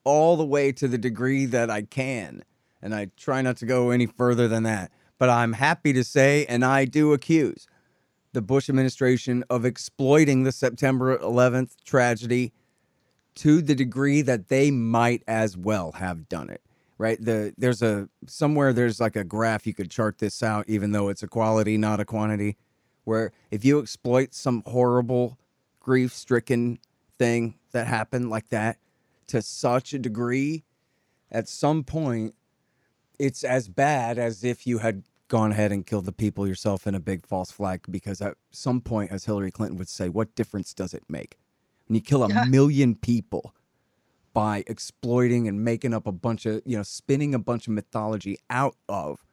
Speaker 1: all the way to the degree that I can. And I try not to go any further than that. But I'm happy to say, and I do accuse the Bush administration of exploiting the September 11th tragedy to the degree that they might as well have done it right the there's a somewhere there's like a graph you could chart this out even though it's a quality not a quantity where if you exploit some horrible grief stricken thing that happened like that to such a degree at some point it's as bad as if you had gone ahead and killed the people yourself in a big false flag because at some point as hillary clinton would say what difference does it make when you kill a yeah. million people by exploiting and making up a bunch of, you know, spinning a bunch of mythology out of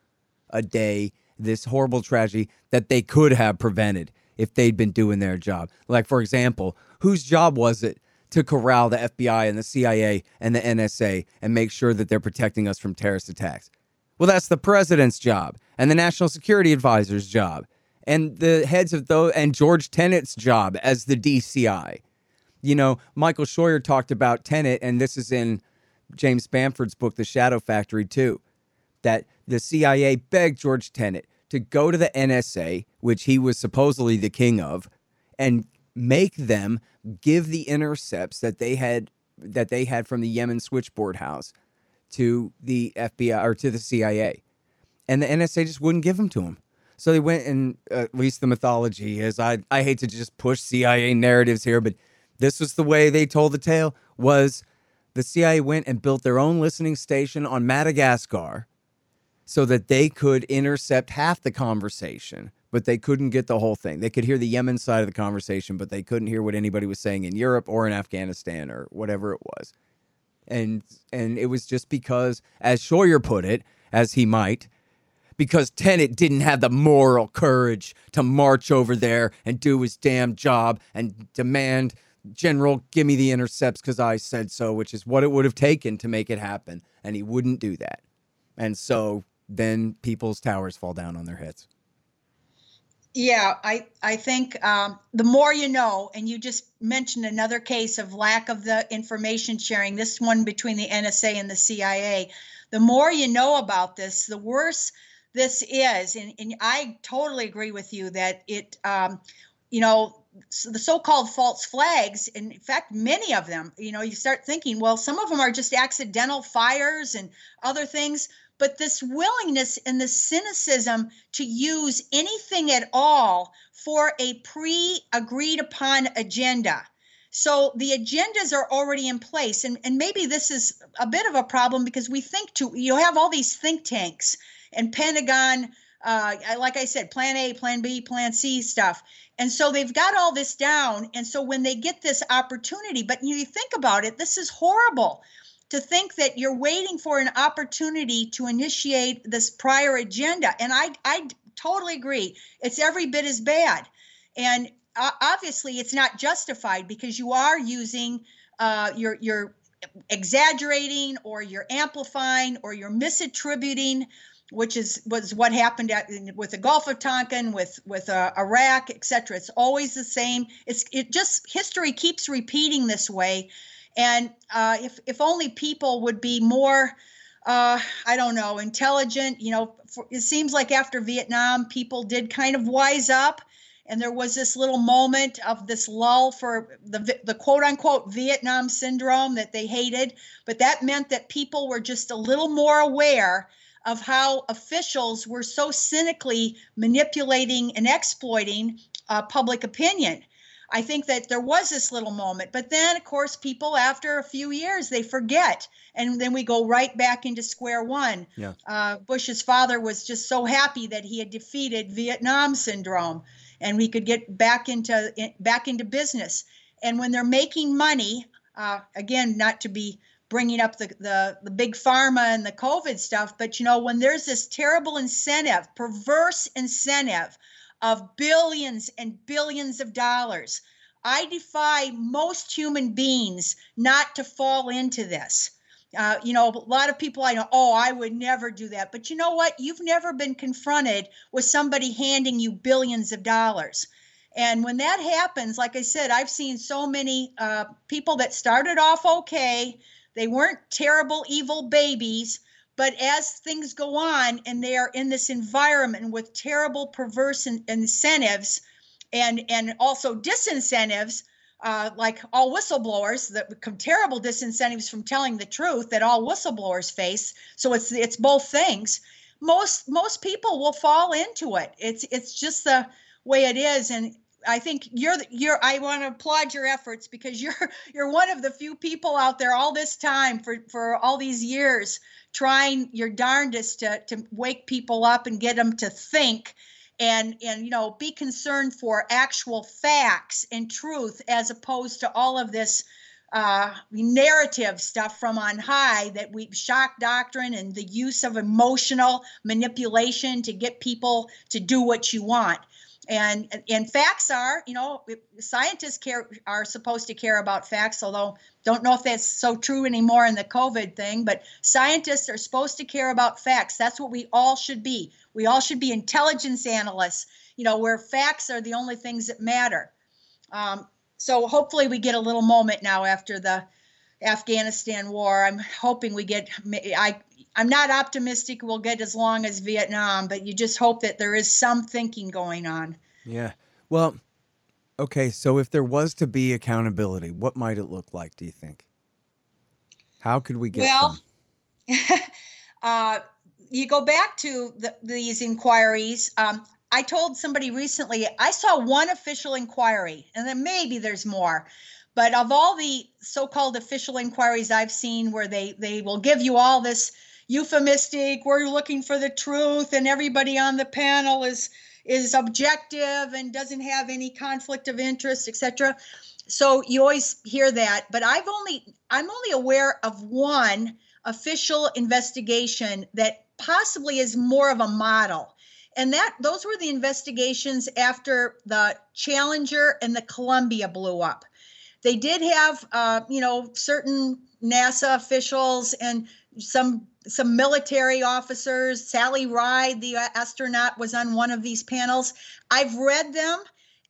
Speaker 1: a day, this horrible tragedy that they could have prevented if they'd been doing their job. Like, for example, whose job was it to corral the FBI and the CIA and the NSA and make sure that they're protecting us from terrorist attacks? Well, that's the president's job and the national security advisor's job and the heads of those and George Tenet's job as the DCI you know, Michael Scheuer talked about Tenet, and this is in James Bamford's book, The Shadow Factory, too, that the CIA begged George Tenet to go to the NSA, which he was supposedly the king of, and make them give the intercepts that they had that they had from the Yemen switchboard house to the FBI or to the CIA. And the NSA just wouldn't give them to him. So they went and uh, at least the mythology is I I hate to just push CIA narratives here, but this was the way they told the tale was the CIA went and built their own listening station on Madagascar so that they could intercept half the conversation, but they couldn't get the whole thing. They could hear the Yemen side of the conversation, but they couldn't hear what anybody was saying in Europe or in Afghanistan or whatever it was. And and it was just because, as Scheuer put it, as he might, because Tenet didn't have the moral courage to march over there and do his damn job and demand General, give me the intercepts because I said so, which is what it would have taken to make it happen. And he wouldn't do that. And so then people's towers fall down on their heads.
Speaker 2: Yeah, I I think um, the more you know, and you just mentioned another case of lack of the information sharing. This one between the NSA and the CIA. The more you know about this, the worse this is. And, and I totally agree with you that it, um, you know, the so-called false flags in fact many of them you know you start thinking well some of them are just accidental fires and other things but this willingness and the cynicism to use anything at all for a pre-agreed upon agenda. So the agendas are already in place and, and maybe this is a bit of a problem because we think to you have all these think tanks and pentagon uh, like I said, plan A, plan B, plan C stuff. And so they've got all this down. And so when they get this opportunity, but you think about it, this is horrible to think that you're waiting for an opportunity to initiate this prior agenda. And I, I totally agree. It's every bit as bad. And uh, obviously, it's not justified because you are using uh, your your exaggerating or you're amplifying or you're misattributing which is was what happened at, with the Gulf of Tonkin, with with uh, Iraq, etc. It's always the same. It's it just history keeps repeating this way, and uh, if if only people would be more, uh, I don't know, intelligent. You know, for, it seems like after Vietnam, people did kind of wise up. And there was this little moment of this lull for the the quote unquote Vietnam syndrome that they hated, but that meant that people were just a little more aware of how officials were so cynically manipulating and exploiting uh, public opinion. I think that there was this little moment, but then, of course, people after a few years they forget, and then we go right back into square one.
Speaker 1: Yeah.
Speaker 2: Uh, Bush's father was just so happy that he had defeated Vietnam syndrome, and we could get back into back into business. And when they're making money, uh, again, not to be bringing up the, the the big pharma and the COVID stuff, but you know, when there's this terrible incentive, perverse incentive of billions and billions of dollars. I defy most human beings not to fall into this. Uh, you know, a lot of people I know, oh, I would never do that. But you know what? You've never been confronted with somebody handing you billions of dollars. And when that happens, like I said, I've seen so many uh, people that started off okay. They weren't terrible, evil babies, but as things go on and they are in this environment with terrible, perverse in- incentives and, and also disincentives, uh, like all whistleblowers that become terrible disincentives from telling the truth that all whistleblowers face. So it's it's both things. Most most people will fall into it. It's it's just the way it is, and I think you're you're I want to applaud your efforts because you're you're one of the few people out there all this time for for all these years trying your darndest to to wake people up and get them to think and and you know be concerned for actual facts and truth as opposed to all of this uh, narrative stuff from on high that we shock doctrine and the use of emotional manipulation to get people to do what you want and and facts are you know scientists care are supposed to care about facts although don't know if that's so true anymore in the covid thing but scientists are supposed to care about facts. That's what we all should be. We all should be intelligence analysts you know where facts are the only things that matter. Um, so hopefully we get a little moment now after the afghanistan war i'm hoping we get i I'm not optimistic we'll get as long as Vietnam, but you just hope that there is some thinking going on.
Speaker 1: Yeah. Well, okay. So if there was to be accountability, what might it look like? Do you think? How could we get?
Speaker 2: Well, uh, you go back to the, these inquiries. Um, I told somebody recently I saw one official inquiry, and then maybe there's more. But of all the so-called official inquiries I've seen, where they they will give you all this euphemistic we're looking for the truth? And everybody on the panel is is objective and doesn't have any conflict of interest etc so you always hear that. But i've only i'm only aware of one official investigation that possibly is more of a model. And that those were the investigations after the challenger and the columbia blew up they did have uh, you know certain nasa officials and some some military officers. Sally Ride, the astronaut, was on one of these panels. I've read them,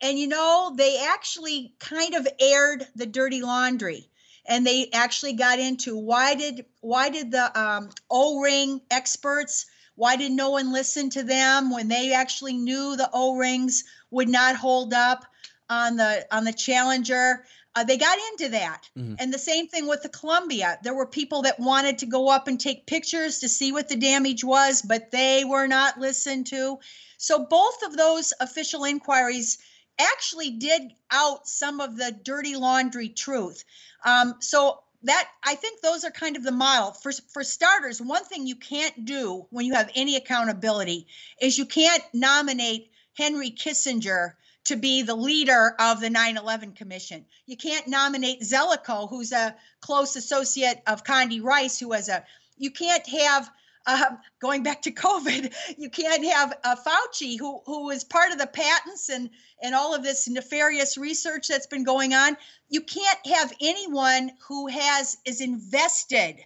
Speaker 2: and you know, they actually kind of aired the dirty laundry. And they actually got into why did why did the um, O-ring experts why did no one listen to them when they actually knew the O-rings would not hold up on the on the Challenger? Uh, they got into that. Mm-hmm. And the same thing with the Columbia. There were people that wanted to go up and take pictures to see what the damage was, but they were not listened to. So both of those official inquiries actually did out some of the dirty laundry truth. Um, so that I think those are kind of the model. For for starters, one thing you can't do when you have any accountability is you can't nominate Henry Kissinger to be the leader of the 9-11 commission you can't nominate Zelikow, who's a close associate of condi rice who has a you can't have uh, going back to COVID, you can't have uh, Fauci, who who is part of the patents and and all of this nefarious research that's been going on. You can't have anyone who has is invested.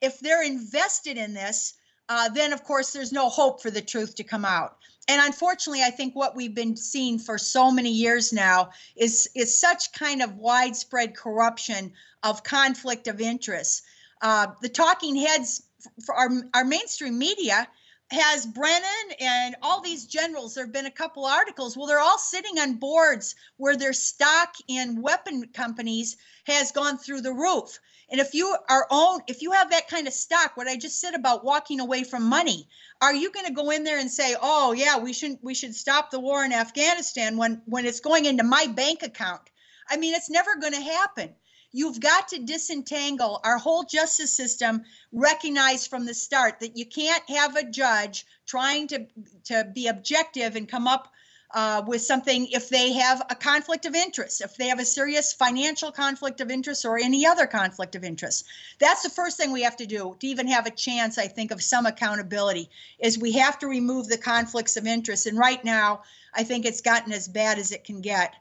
Speaker 2: If they're invested in this, uh, then of course there's no hope for the truth to come out and unfortunately i think what we've been seeing for so many years now is is such kind of widespread corruption of conflict of interest uh, the talking heads for our, our mainstream media has Brennan and all these generals. There have been a couple articles. Well, they're all sitting on boards where their stock in weapon companies has gone through the roof. And if you are own, if you have that kind of stock, what I just said about walking away from money, are you going to go in there and say, "Oh yeah, we should we should stop the war in Afghanistan" when when it's going into my bank account? I mean, it's never going to happen. You've got to disentangle our whole justice system, recognize from the start that you can't have a judge trying to, to be objective and come up uh, with something if they have a conflict of interest, if they have a serious financial conflict of interest or any other conflict of interest. That's the first thing we have to do to even have a chance, I think, of some accountability, is we have to remove the conflicts of interest. And right now, I think it's gotten as bad as it can get.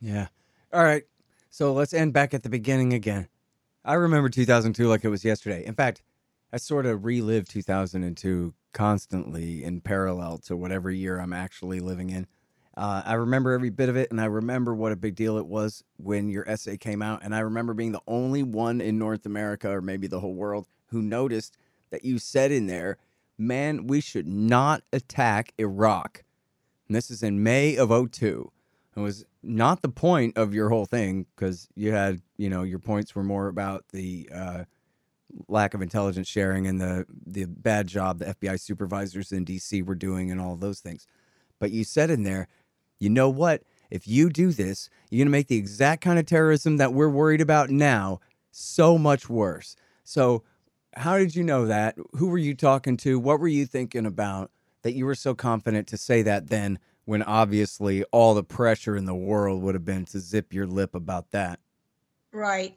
Speaker 1: Yeah. All right. So let's end back at the beginning again. I remember 2002 like it was yesterday. In fact, I sort of relived 2002 constantly in parallel to whatever year I'm actually living in. Uh, I remember every bit of it, and I remember what a big deal it was when your essay came out. And I remember being the only one in North America, or maybe the whole world, who noticed that you said in there, man, we should not attack Iraq. And this is in May of 02. It was not the point of your whole thing because you had, you know, your points were more about the uh, lack of intelligence sharing and the the bad job the FBI supervisors in DC were doing and all those things. But you said in there, you know what? If you do this, you're going to make the exact kind of terrorism that we're worried about now so much worse. So, how did you know that? Who were you talking to? What were you thinking about that you were so confident to say that then when obviously all the pressure in the world would have been to zip your lip about that?
Speaker 2: Right.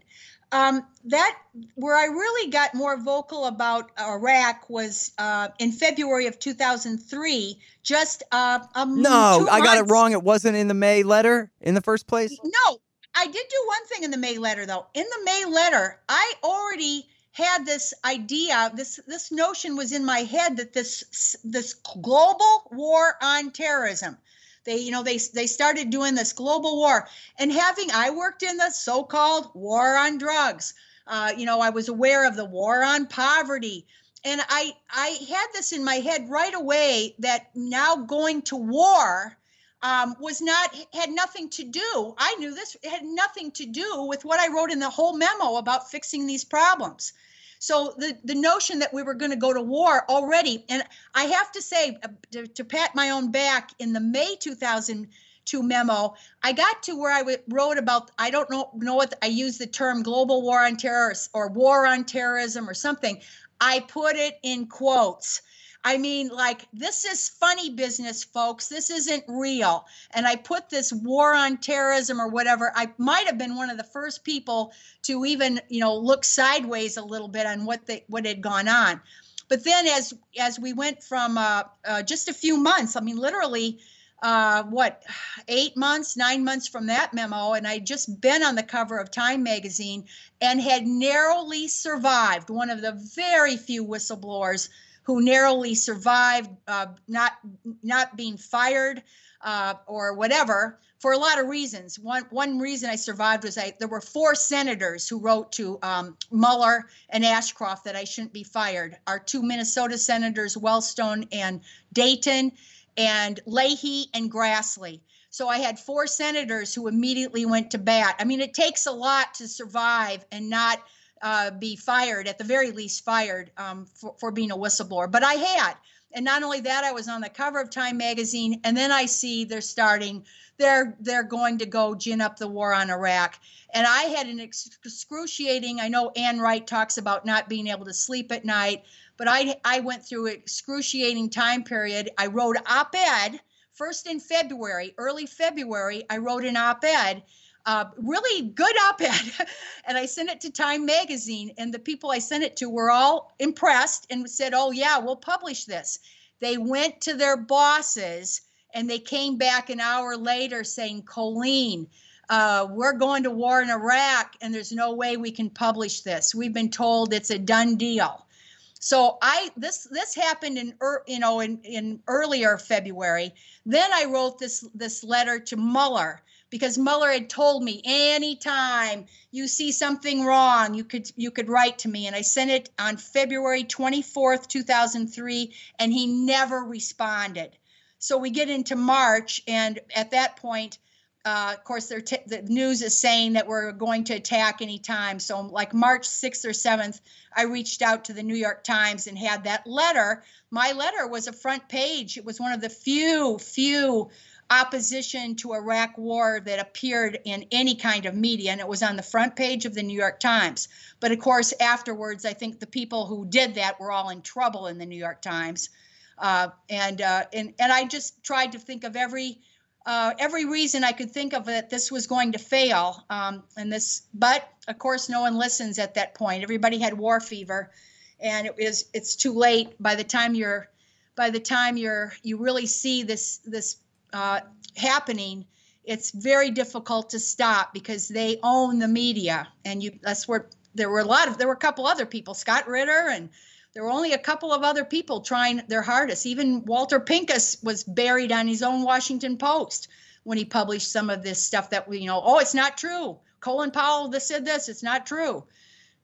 Speaker 2: Um, that where I really got more vocal about Iraq was uh, in February of 2003. Just uh, um,
Speaker 1: no, I got it wrong. It wasn't in the May letter in the first place.
Speaker 2: No, I did do one thing in the May letter though. In the May letter, I already had this idea this this notion was in my head that this this global war on terrorism they, you know, they they started doing this global war and having I worked in the so-called war on drugs. Uh, you know, I was aware of the war on poverty. And I I had this in my head right away that now going to war um, was not had nothing to do. I knew this had nothing to do with what I wrote in the whole memo about fixing these problems. So the, the notion that we were going to go to war already, and I have to say, uh, to, to pat my own back, in the May 2002 memo, I got to where I wrote about, I don't know, know what, I used the term global war on terror or war on terrorism or something. I put it in quotes I mean, like, this is funny business, folks. This isn't real. And I put this war on terrorism or whatever. I might have been one of the first people to even, you know, look sideways a little bit on what they what had gone on. But then, as as we went from uh, uh, just a few months, I mean, literally, uh, what, eight months, nine months from that memo, and I'd just been on the cover of Time magazine and had narrowly survived. One of the very few whistleblowers who narrowly survived uh, not not being fired uh, or whatever for a lot of reasons. One one reason I survived was I there were four senators who wrote to um, Mueller and Ashcroft that I shouldn't be fired. Our two Minnesota senators, Wellstone and Dayton, and Leahy and Grassley. So I had four senators who immediately went to bat. I mean, it takes a lot to survive and not uh, be fired, at the very least fired um, for, for being a whistleblower. But I had. And not only that, I was on the cover of Time magazine, and then I see they're starting, they're they're going to go gin up the war on Iraq. And I had an excruciating, I know Ann Wright talks about not being able to sleep at night, but I I went through an excruciating time period. I wrote op-ed first in February, early February, I wrote an op-ed uh, really good op-ed. And i sent it to time magazine and the people i sent it to were all impressed and said oh yeah we'll publish this. They went to their bosses and they came back an hour later saying colleen uh, we're going to war in iraq and there's no way we can publish this. We've been told it's a done deal. So I this this happened in you know in in earlier February. Then I wrote this this letter to Mueller because Mueller had told me anytime you see something wrong, you could you could write to me. And I sent it on February 24th, 2003, and he never responded. So we get into March, and at that point, uh, of course, t- the news is saying that we're going to attack anytime. So, like March 6th or 7th, I reached out to the New York Times and had that letter. My letter was a front page. It was one of the few, few opposition to Iraq war that appeared in any kind of media, and it was on the front page of the New York Times. But of course, afterwards, I think the people who did that were all in trouble in the New York Times. Uh, and, uh, and and I just tried to think of every uh, every reason I could think of that this was going to fail. Um, and this, but of course, no one listens at that point. Everybody had war fever, and it is it's too late by the time you're by the time you're you really see this this uh, happening. It's very difficult to stop because they own the media, and you that's where there were a lot of there were a couple other people, Scott Ritter and there were only a couple of other people trying their hardest. Even Walter Pincus was buried on his own Washington Post when he published some of this stuff that we, you know, oh, it's not true. Colin Powell this said this, it's not true.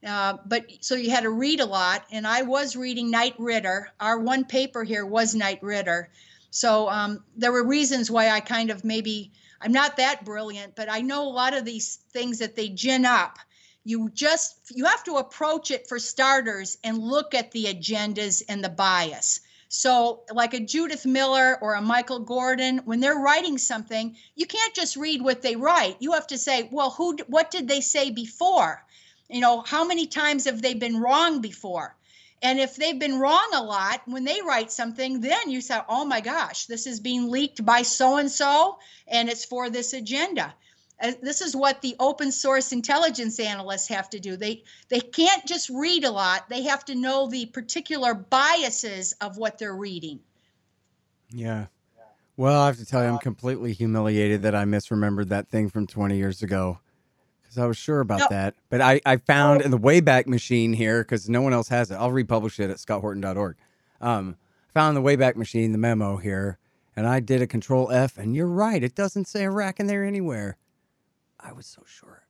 Speaker 2: Uh, but so you had to read a lot, and I was reading Knight Ridder. Our one paper here was Knight Ridder. So um, there were reasons why I kind of maybe I'm not that brilliant, but I know a lot of these things that they gin up. You just you have to approach it for starters and look at the agendas and the bias. So like a judith miller or a michael gordon when they're writing something you can't just read what they write. You have to say well who what did they say before? You know how many times have they been wrong before and if they've been wrong a lot when they write something then you say oh my gosh this is being leaked by so and so and it's for this agenda. Uh, this is what the open source intelligence analysts have to do. They they can't just read a lot. They have to know the particular biases of what they're reading.
Speaker 1: Yeah. Well i have to tell you i'm uh, completely humiliated that i misremembered that thing from 20 years ago because i was sure about no. that but i i found in the wayback machine here because no one else has it i'll republish it at scotthorton.org um found the wayback machine the memo here and i did a control f and you're right it doesn't say iraq in there anywhere I was so sure.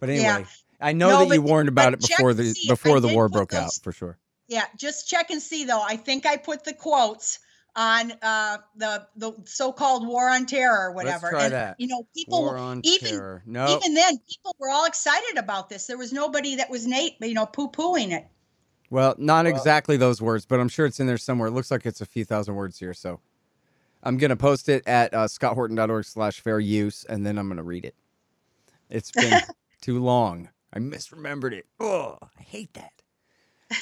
Speaker 1: But anyway, yeah. I know no, that you warned about it before the before the war broke those, out for sure.
Speaker 2: Yeah, just check and see though. I think I put the quotes on uh, the the so-called war on terror or whatever.
Speaker 1: Let's try and, that.
Speaker 2: You know, people war on even terror. No. even then people were all excited about this. There was nobody that was Nate, you know, poo-pooing it.
Speaker 1: Well, not well, exactly those words, but I'm sure it's in there somewhere. It looks like it's a few thousand words here, so I'm gonna post it at uh, scotthorton.org/slash fair use, and then I'm gonna read it. It's been too long. I misremembered it. Oh, I hate that.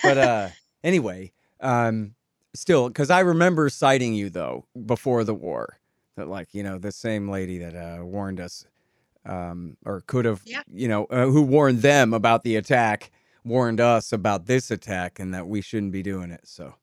Speaker 1: But uh anyway, um still cuz I remember citing you though before the war that like, you know, the same lady that uh warned us um or could have, yeah. you know, uh, who warned them about the attack warned us about this attack and that we shouldn't be doing it. So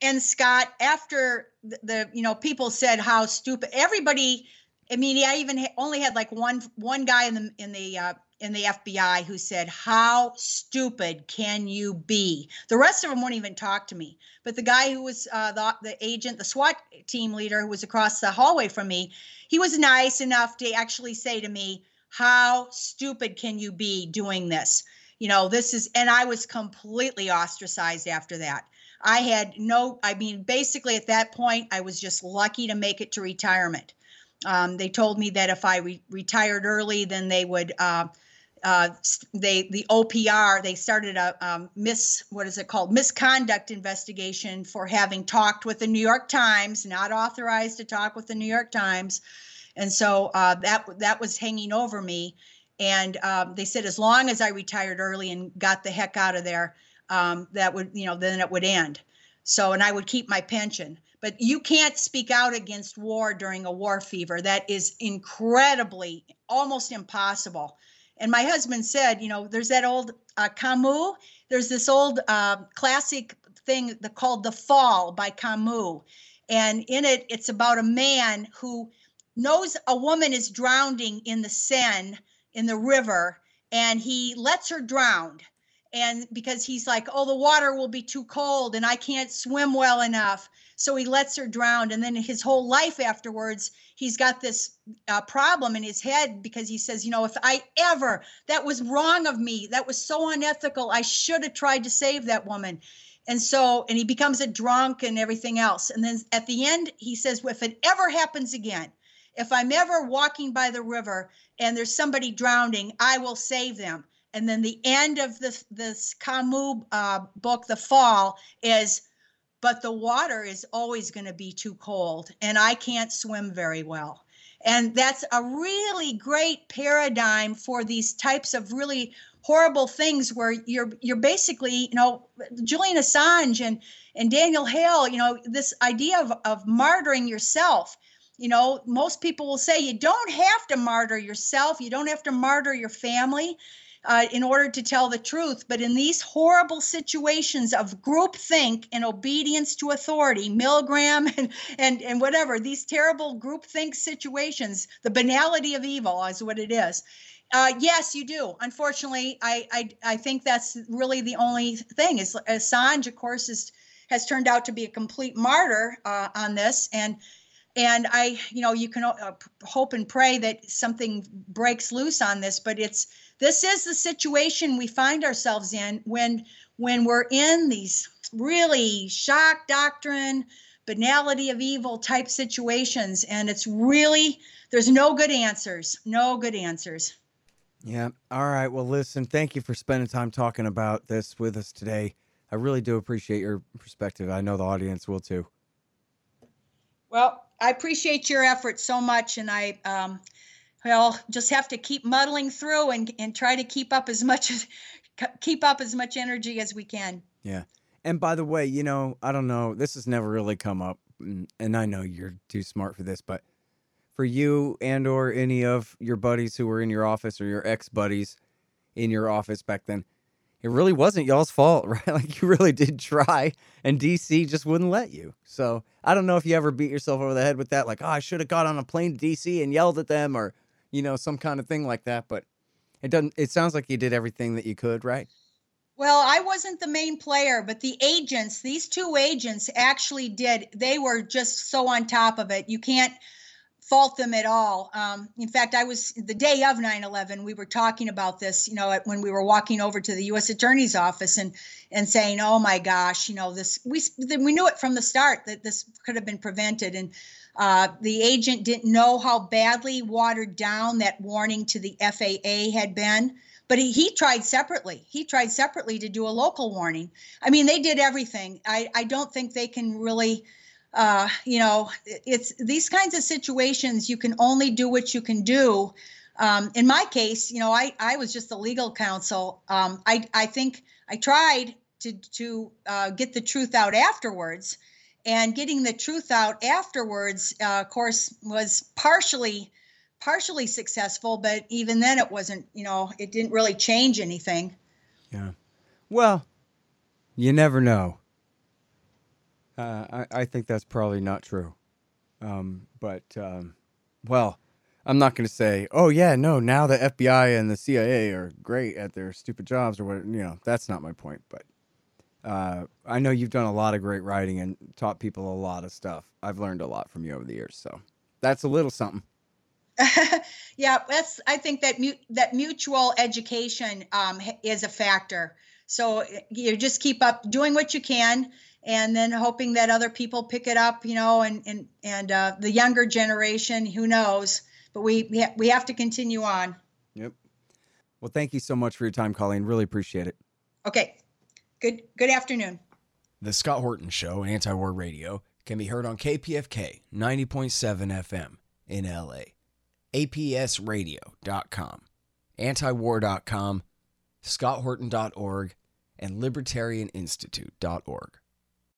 Speaker 2: and Scott, after the, the, you know people said how stupid everybody I mean, I even only had like one one guy in the in the uh, in the FBI who said, "How stupid can you be?" The rest of them wouldn't even talk to me. But the guy who was uh, the the agent, the SWAT team leader, who was across the hallway from me, he was nice enough to actually say to me, "How stupid can you be doing this?" You know, this is, and I was completely ostracized after that. I had no, I mean, basically at that point, I was just lucky to make it to retirement um, they told me that if I re- retired early, then they would. Uh, uh, they the OPR they started a um, miss what is it called misconduct investigation for having talked with the New York Times, not authorized to talk with the New York Times, and so uh, that that was hanging over me. And um, they said as long as I retired early and got the heck out of there, um, that would you know then it would end. So and I would keep my pension but you can't speak out against war during a war fever. That is incredibly, almost impossible. And my husband said, you know, there's that old uh, Camus. There's this old uh, classic thing called The Fall by Camus. And in it, it's about a man who knows a woman is drowning in the Seine, in the river, and he lets her drown. And because he's like, oh, the water will be too cold and I can't swim well enough. So he lets her drown. And then his whole life afterwards, he's got this uh, problem in his head because he says, you know, if I ever, that was wrong of me, that was so unethical, I should have tried to save that woman. And so, and he becomes a drunk and everything else. And then at the end, he says, if it ever happens again, if I'm ever walking by the river and there's somebody drowning, I will save them. And then the end of this this Camus uh, book, The Fall, is, but the water is always going to be too cold, and I can't swim very well. And that's a really great paradigm for these types of really horrible things where you're you're basically you know Julian Assange and and Daniel Hale you know this idea of of martyring yourself you know most people will say you don't have to martyr yourself you don't have to martyr your family uh, in order to tell the truth. But in these horrible situations of groupthink and obedience to authority, Milgram and, and, and whatever, these terrible groupthink situations, the banality of evil is what it is. Uh, yes, you do. Unfortunately, I, I I think that's really the only thing. Is Assange, of course, is has turned out to be a complete martyr uh, on this, and and I, you know, you can uh, hope and pray that something breaks loose on this, but it's this is the situation we find ourselves in when when we're in these really shock doctrine banality of evil type situations and it's really there's no good answers no good answers.
Speaker 1: Yeah. All right. Well listen thank you for spending time talking about this with us today. I really do appreciate your perspective. I know the audience will too.
Speaker 2: Well i appreciate your effort so much and i um, well just have to keep muddling through and and try to keep up as much as keep up as much energy as we can.
Speaker 1: Yeah. And by the way you know i don't know this has never really come up mm, and i know you're too smart for this but for you and or any of your buddies who were in your office or your ex buddies in your office back then it really wasn't y'all's fault right? Like you really did try and dc just wouldn't let you. So i don't know if you ever beat yourself over the head with that like oh i should have got on a plane to dc and yelled at them or you know, some kind of thing like that. But it doesn't. It sounds like you did everything that you could, right?
Speaker 2: Well, I wasn't the main player, but the agents, these two agents actually did. They were just so on top of it. You can't fault them at all. Um, in fact, I was the day of 9/11. We were talking about this, you know, when we were walking over to the U.S. Attorney's office and and saying, "Oh my gosh, you know, this we we knew it from the start that this could have been prevented." And uh, the agent didn't know how badly watered down that warning to the FAA had been, but he, he tried separately. He tried separately to do a local warning. I mean, they did everything. I, I don't think they can really. Uh, you know, it's these kinds of situations. You can only do what you can do. Um, in my case, you know, I, I was just the legal counsel. Um, I, I think I tried to, to uh, get the truth out afterwards and getting the truth out afterwards uh, of course was partially partially successful but even then it wasn't you know it didn't really change anything.
Speaker 1: Yeah. Well you never know. Uh, I, I think that's probably not true. Um, but um, well i'm not going to say oh yeah no now the fbi and the cia are great at their stupid jobs or what you know that's not my point but uh, I know you've done a lot of great writing and taught people a lot of stuff. I've learned a lot from you over the years, so that's a little something.
Speaker 2: yeah, that's. I think that mu- that mutual education um, is a factor. So you just keep up doing what you can, and then hoping that other people pick it up. You know, and and and uh, the younger generation, who knows? But we we, ha- we have to continue on.
Speaker 1: Yep. Well, thank you so much for your time, Colleen. Really appreciate it.
Speaker 2: Okay. Good good afternoon.
Speaker 3: The Scott Horton Show, Anti-War Radio, can be heard on KPFK 90.7 FM in LA, APSradio.com, antiwar.com, scotthorton.org, and libertarianinstitute.org.